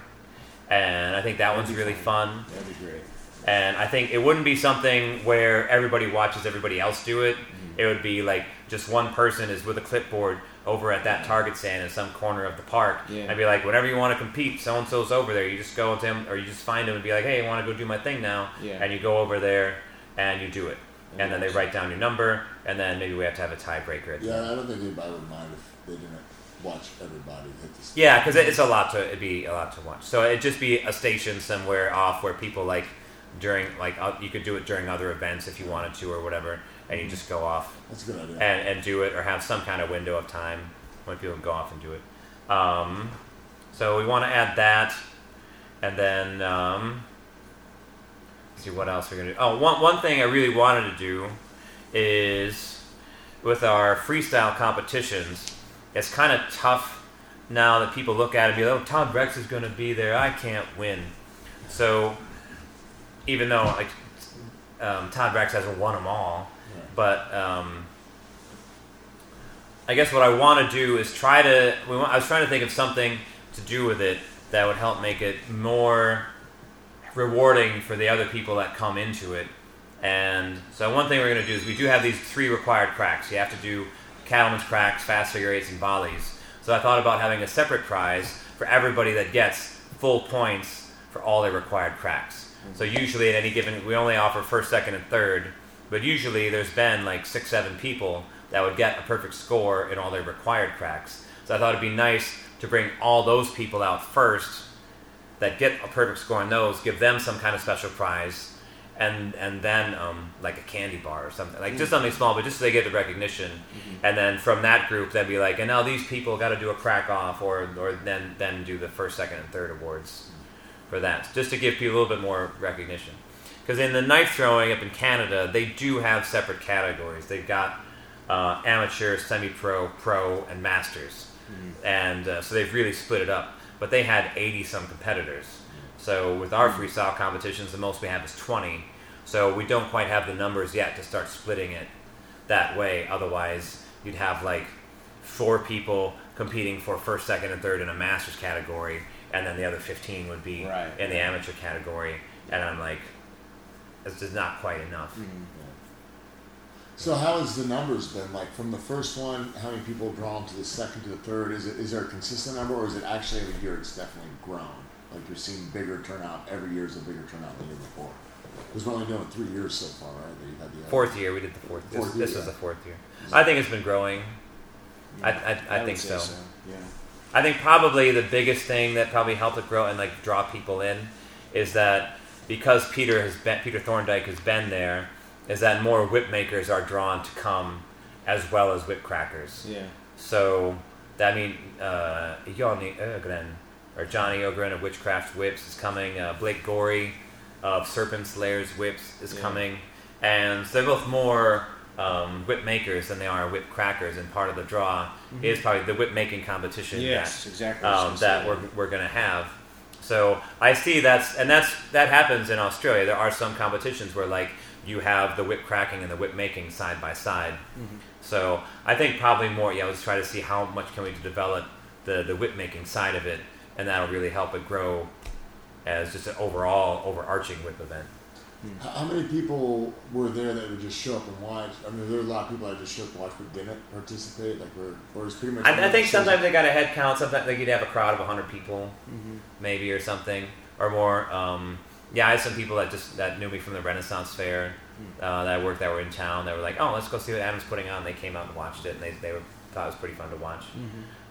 and I think that That'd one's really fun. fun. That'd be great. And I think it wouldn't be something where everybody watches everybody else do it. Mm-hmm. It would be like just one person is with a clipboard over at that target stand in some corner of the park. Yeah. I'd be like, whenever you want to compete, so and so's over there. You just go to him, or you just find him and be like, hey, I want to go do my thing now. Yeah. And you go over there and you do it. That'd And then they write down your number, and then maybe we have to have a tiebreaker at the Yeah, end. I don't think anybody would mind if they didn't watch everybody hit this. Yeah, because it's a lot to it'd be a lot to watch. So it'd just be a station somewhere off where people like during like uh, you could do it during other events if you wanted to or whatever, and you just go off That's a good idea. and, and do it or have some kind of window of time when people can go off and do it. Um, so we want to add that, and then um, let's see what else we're gonna do. Oh, one one thing I really wanted to do is with our freestyle competitions. It's kind of tough now that people look at it and be like, "Oh, Todd Rex is going to be there. I can't win." So even though like um, Todd Rex hasn't won them all. But um, I guess what I want to do is try to. Want, I was trying to think of something to do with it that would help make it more rewarding for the other people that come into it. And so one thing we're going to do is we do have these three required cracks. You have to do cattleman's cracks, fast figure eights, and volleys. So I thought about having a separate prize for everybody that gets full points for all their required cracks. So usually at any given, we only offer first, second, and third. But usually there's been like six, seven people that would get a perfect score in all their required cracks. So I thought it'd be nice to bring all those people out first that get a perfect score on those, give them some kind of special prize, and and then um, like a candy bar or something, like just mm-hmm. something small, but just so they get the recognition. Mm-hmm. And then from that group, they'd be like, and now these people got to do a crack off, or or then then do the first, second, and third awards mm-hmm. for that, just to give people a little bit more recognition. Because in the knife throwing up in Canada, they do have separate categories. They've got uh, amateur, semi-pro, pro, and masters, and uh, so they've really split it up. But they had 80 some competitors. So with our freestyle competitions, the most we have is 20. So we don't quite have the numbers yet to start splitting it that way. Otherwise, you'd have like four people competing for first, second, and third in a masters category, and then the other 15 would be Right. in the amateur category. And I'm like, it's just not quite enough. Mm-hmm. So how has the numbers been like from the first one? How many people have drawn to the second to the third? Is it is there a consistent number, or is it actually every year it's definitely grown? Like you're seeing bigger turnout every year is a bigger turnout than the year before. Because we're only doing three years so far, right? That you've had the Fourth year, we did the fourth. This, year, this was yeah. the fourth year. I think it's been growing. I, I, I, would think say so. Yeah. I think probably the biggest thing that probably helped it grow and like draw people in is that because Peter has been Peter Thorndike has been there, is that more whip makers are drawn to come as well as whip crackers. Yeah. So that mean uh, Johnny Ogren or Johnny Ogren of Witchcraft Whips is coming. Uh, Blake Gorey of Serpent Slayers Whips is Yeah. coming, and so they're both more um, whip makers than they are whip crackers. And part of the draw is probably the whip making competition Yes, that exactly. um, that we're, we're going to have. So I see that's and that's that happens in Australia. There are some competitions where like you have the whip cracking and the whip making side by side. Mm-hmm. So I think probably more. Yeah, let's try to see how much can we develop the the whip making side of it, and that'll really help it grow as just an overall overarching whip event. How how many people were there that would just show up and watch? I mean, there were a lot of people that just showed up and watched but didn't participate. Like, were, or was pretty much. I, I think sometimes they got a head count. Sometimes like you'd have a crowd of 100 people, Mm-hmm. maybe or something or more. Um, yeah, I had some people that just that knew me from the Renaissance Fair uh, that I worked that were in town that were like, oh, let's go see what Adam's putting on. They came out and watched it, and they they were, thought it was pretty fun to watch.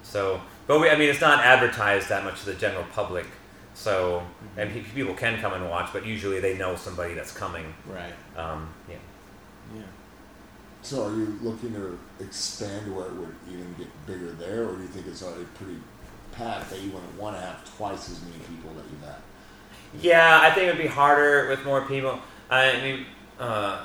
So, but we, I mean, it's not advertised that much to the general public. So, and pe- people can come and watch, but usually they know somebody that's coming. Right. Um, yeah. Yeah. So, are you looking to expand where it would even get bigger there, or do you think it's already pretty packed that you wouldn't want to have twice as many people that you've had? Yeah, I think it'd be harder with more people. I mean, uh,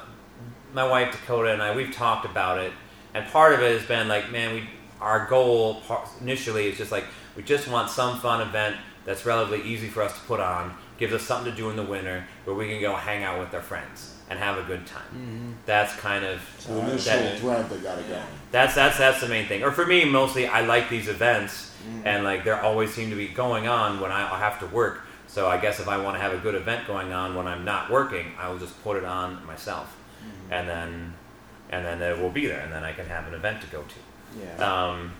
my wife Dakota and I, we've talked about it, and part of it has been like, man, we our goal initially is just like we just want some fun event that's relatively easy for us to put on, gives us something to do in the winter where we can go hang out with our friends and have a good time. Mm-hmm. That's kind of So the initial that- thread that got it going. that's that's that's the main thing. Or for me, mostly, I like these events, mm-hmm. and like there always seem to be going on when I I have to work. So I guess if I want to have a good event going on when I'm not working, I will just put it on myself, mm-hmm. and then and then it will be there, and then I can have an event to go to. Yeah. Um,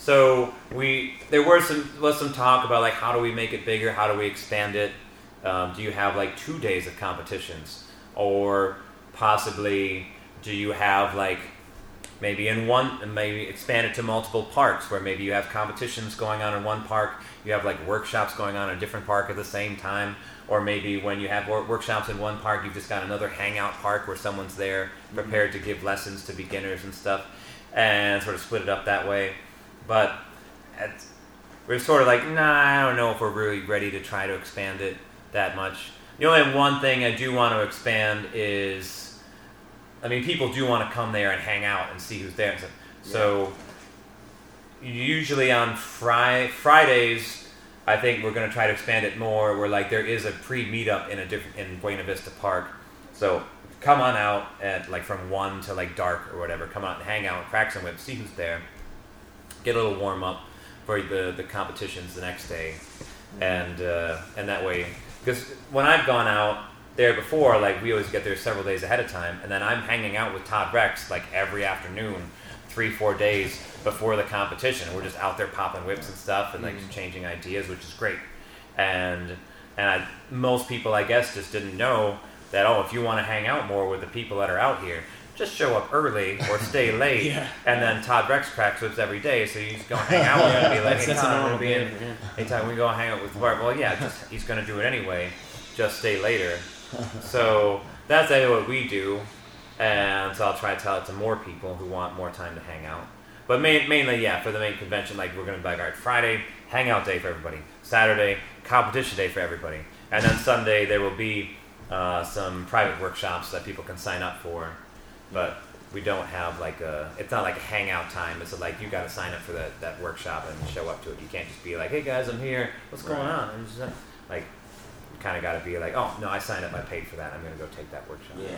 so we there were some was some talk about like how do we make it bigger? How do we expand it? Um, do you have like two days of competitions, or possibly do you have like maybe in one maybe expand it to multiple parks where maybe you have competitions going on in one park, you have like workshops going on in a different park at the same time, or maybe when you have wor- workshops in one park, you've just got another hangout park where someone's there prepared to give lessons to beginners and stuff, and sort of split it up that way. But we're sort of like, nah, I don't know if we're really ready to try to expand it that much. The only one thing I do want to expand is, I mean, people do want to come there and hang out and see who's there. So, so usually on Fri- Fridays, I think we're going to try to expand it more. Where like there is a pre-meetup in a different in Buena Vista Park. So come on out at like from one to like dark or whatever. Come out and hang out, crack some whips, see who's there, get a little warm up for the the competitions the next day, and uh, and that way because when I've gone out there before, like we always get there several days ahead of time, and then I'm hanging out with Todd Rex like every afternoon, three four days before the competition. We're just out there popping whips and stuff and like changing ideas, which is great. And and I, most people, I guess, just didn't know that. Oh, if you want to hang out more with the people that are out here, just show up early or stay [LAUGHS] late. Yeah. And then Todd Rex cracks whips every day, so you just go hang out with him and be like, hey, Todd, I'm be in. Yeah. Hey, Todd, we go hang out with Bart. Well, yeah, just, he's gonna do it anyway. Just stay later. [LAUGHS] So that's what we do, and so I'll try to tell it to more people who want more time to hang out. But main, mainly, yeah, for the main convention, like we're gonna be like, all right, Friday, hangout day for everybody. Saturday, competition day for everybody, and then Sunday there will be uh, some private workshops that people can sign up for. But we don't have like a. It's not like a hangout time. It's like you got to sign up for that, that workshop and show up to it. You can't just be like, hey guys, I'm here. What's going Right. on? And just, uh, like, kind of got to be like, oh no, I signed up. I paid for that. I'm gonna go take that workshop. Yeah.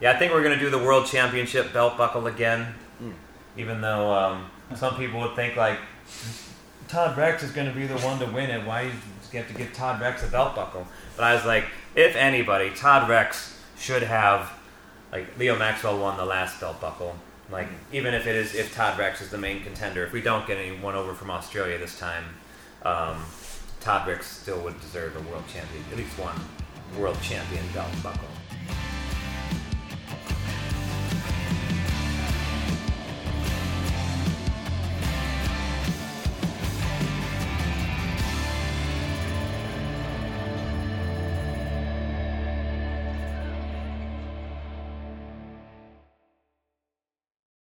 Yeah, I think we're gonna do the World Championship belt buckle again. Mm. Even though um, some people would think like Todd Rex is gonna be the one to win it. Why you have to give Todd Rex a belt buckle? But I was like, if anybody, Todd Rex should have. Like Leo Maxwell won the last belt buckle. Like even if it is if Todd Rex is the main contender, if we don't get anyone over from Australia this time, um, Todd Rex still would deserve a world champion, at least one world champion belt buckle.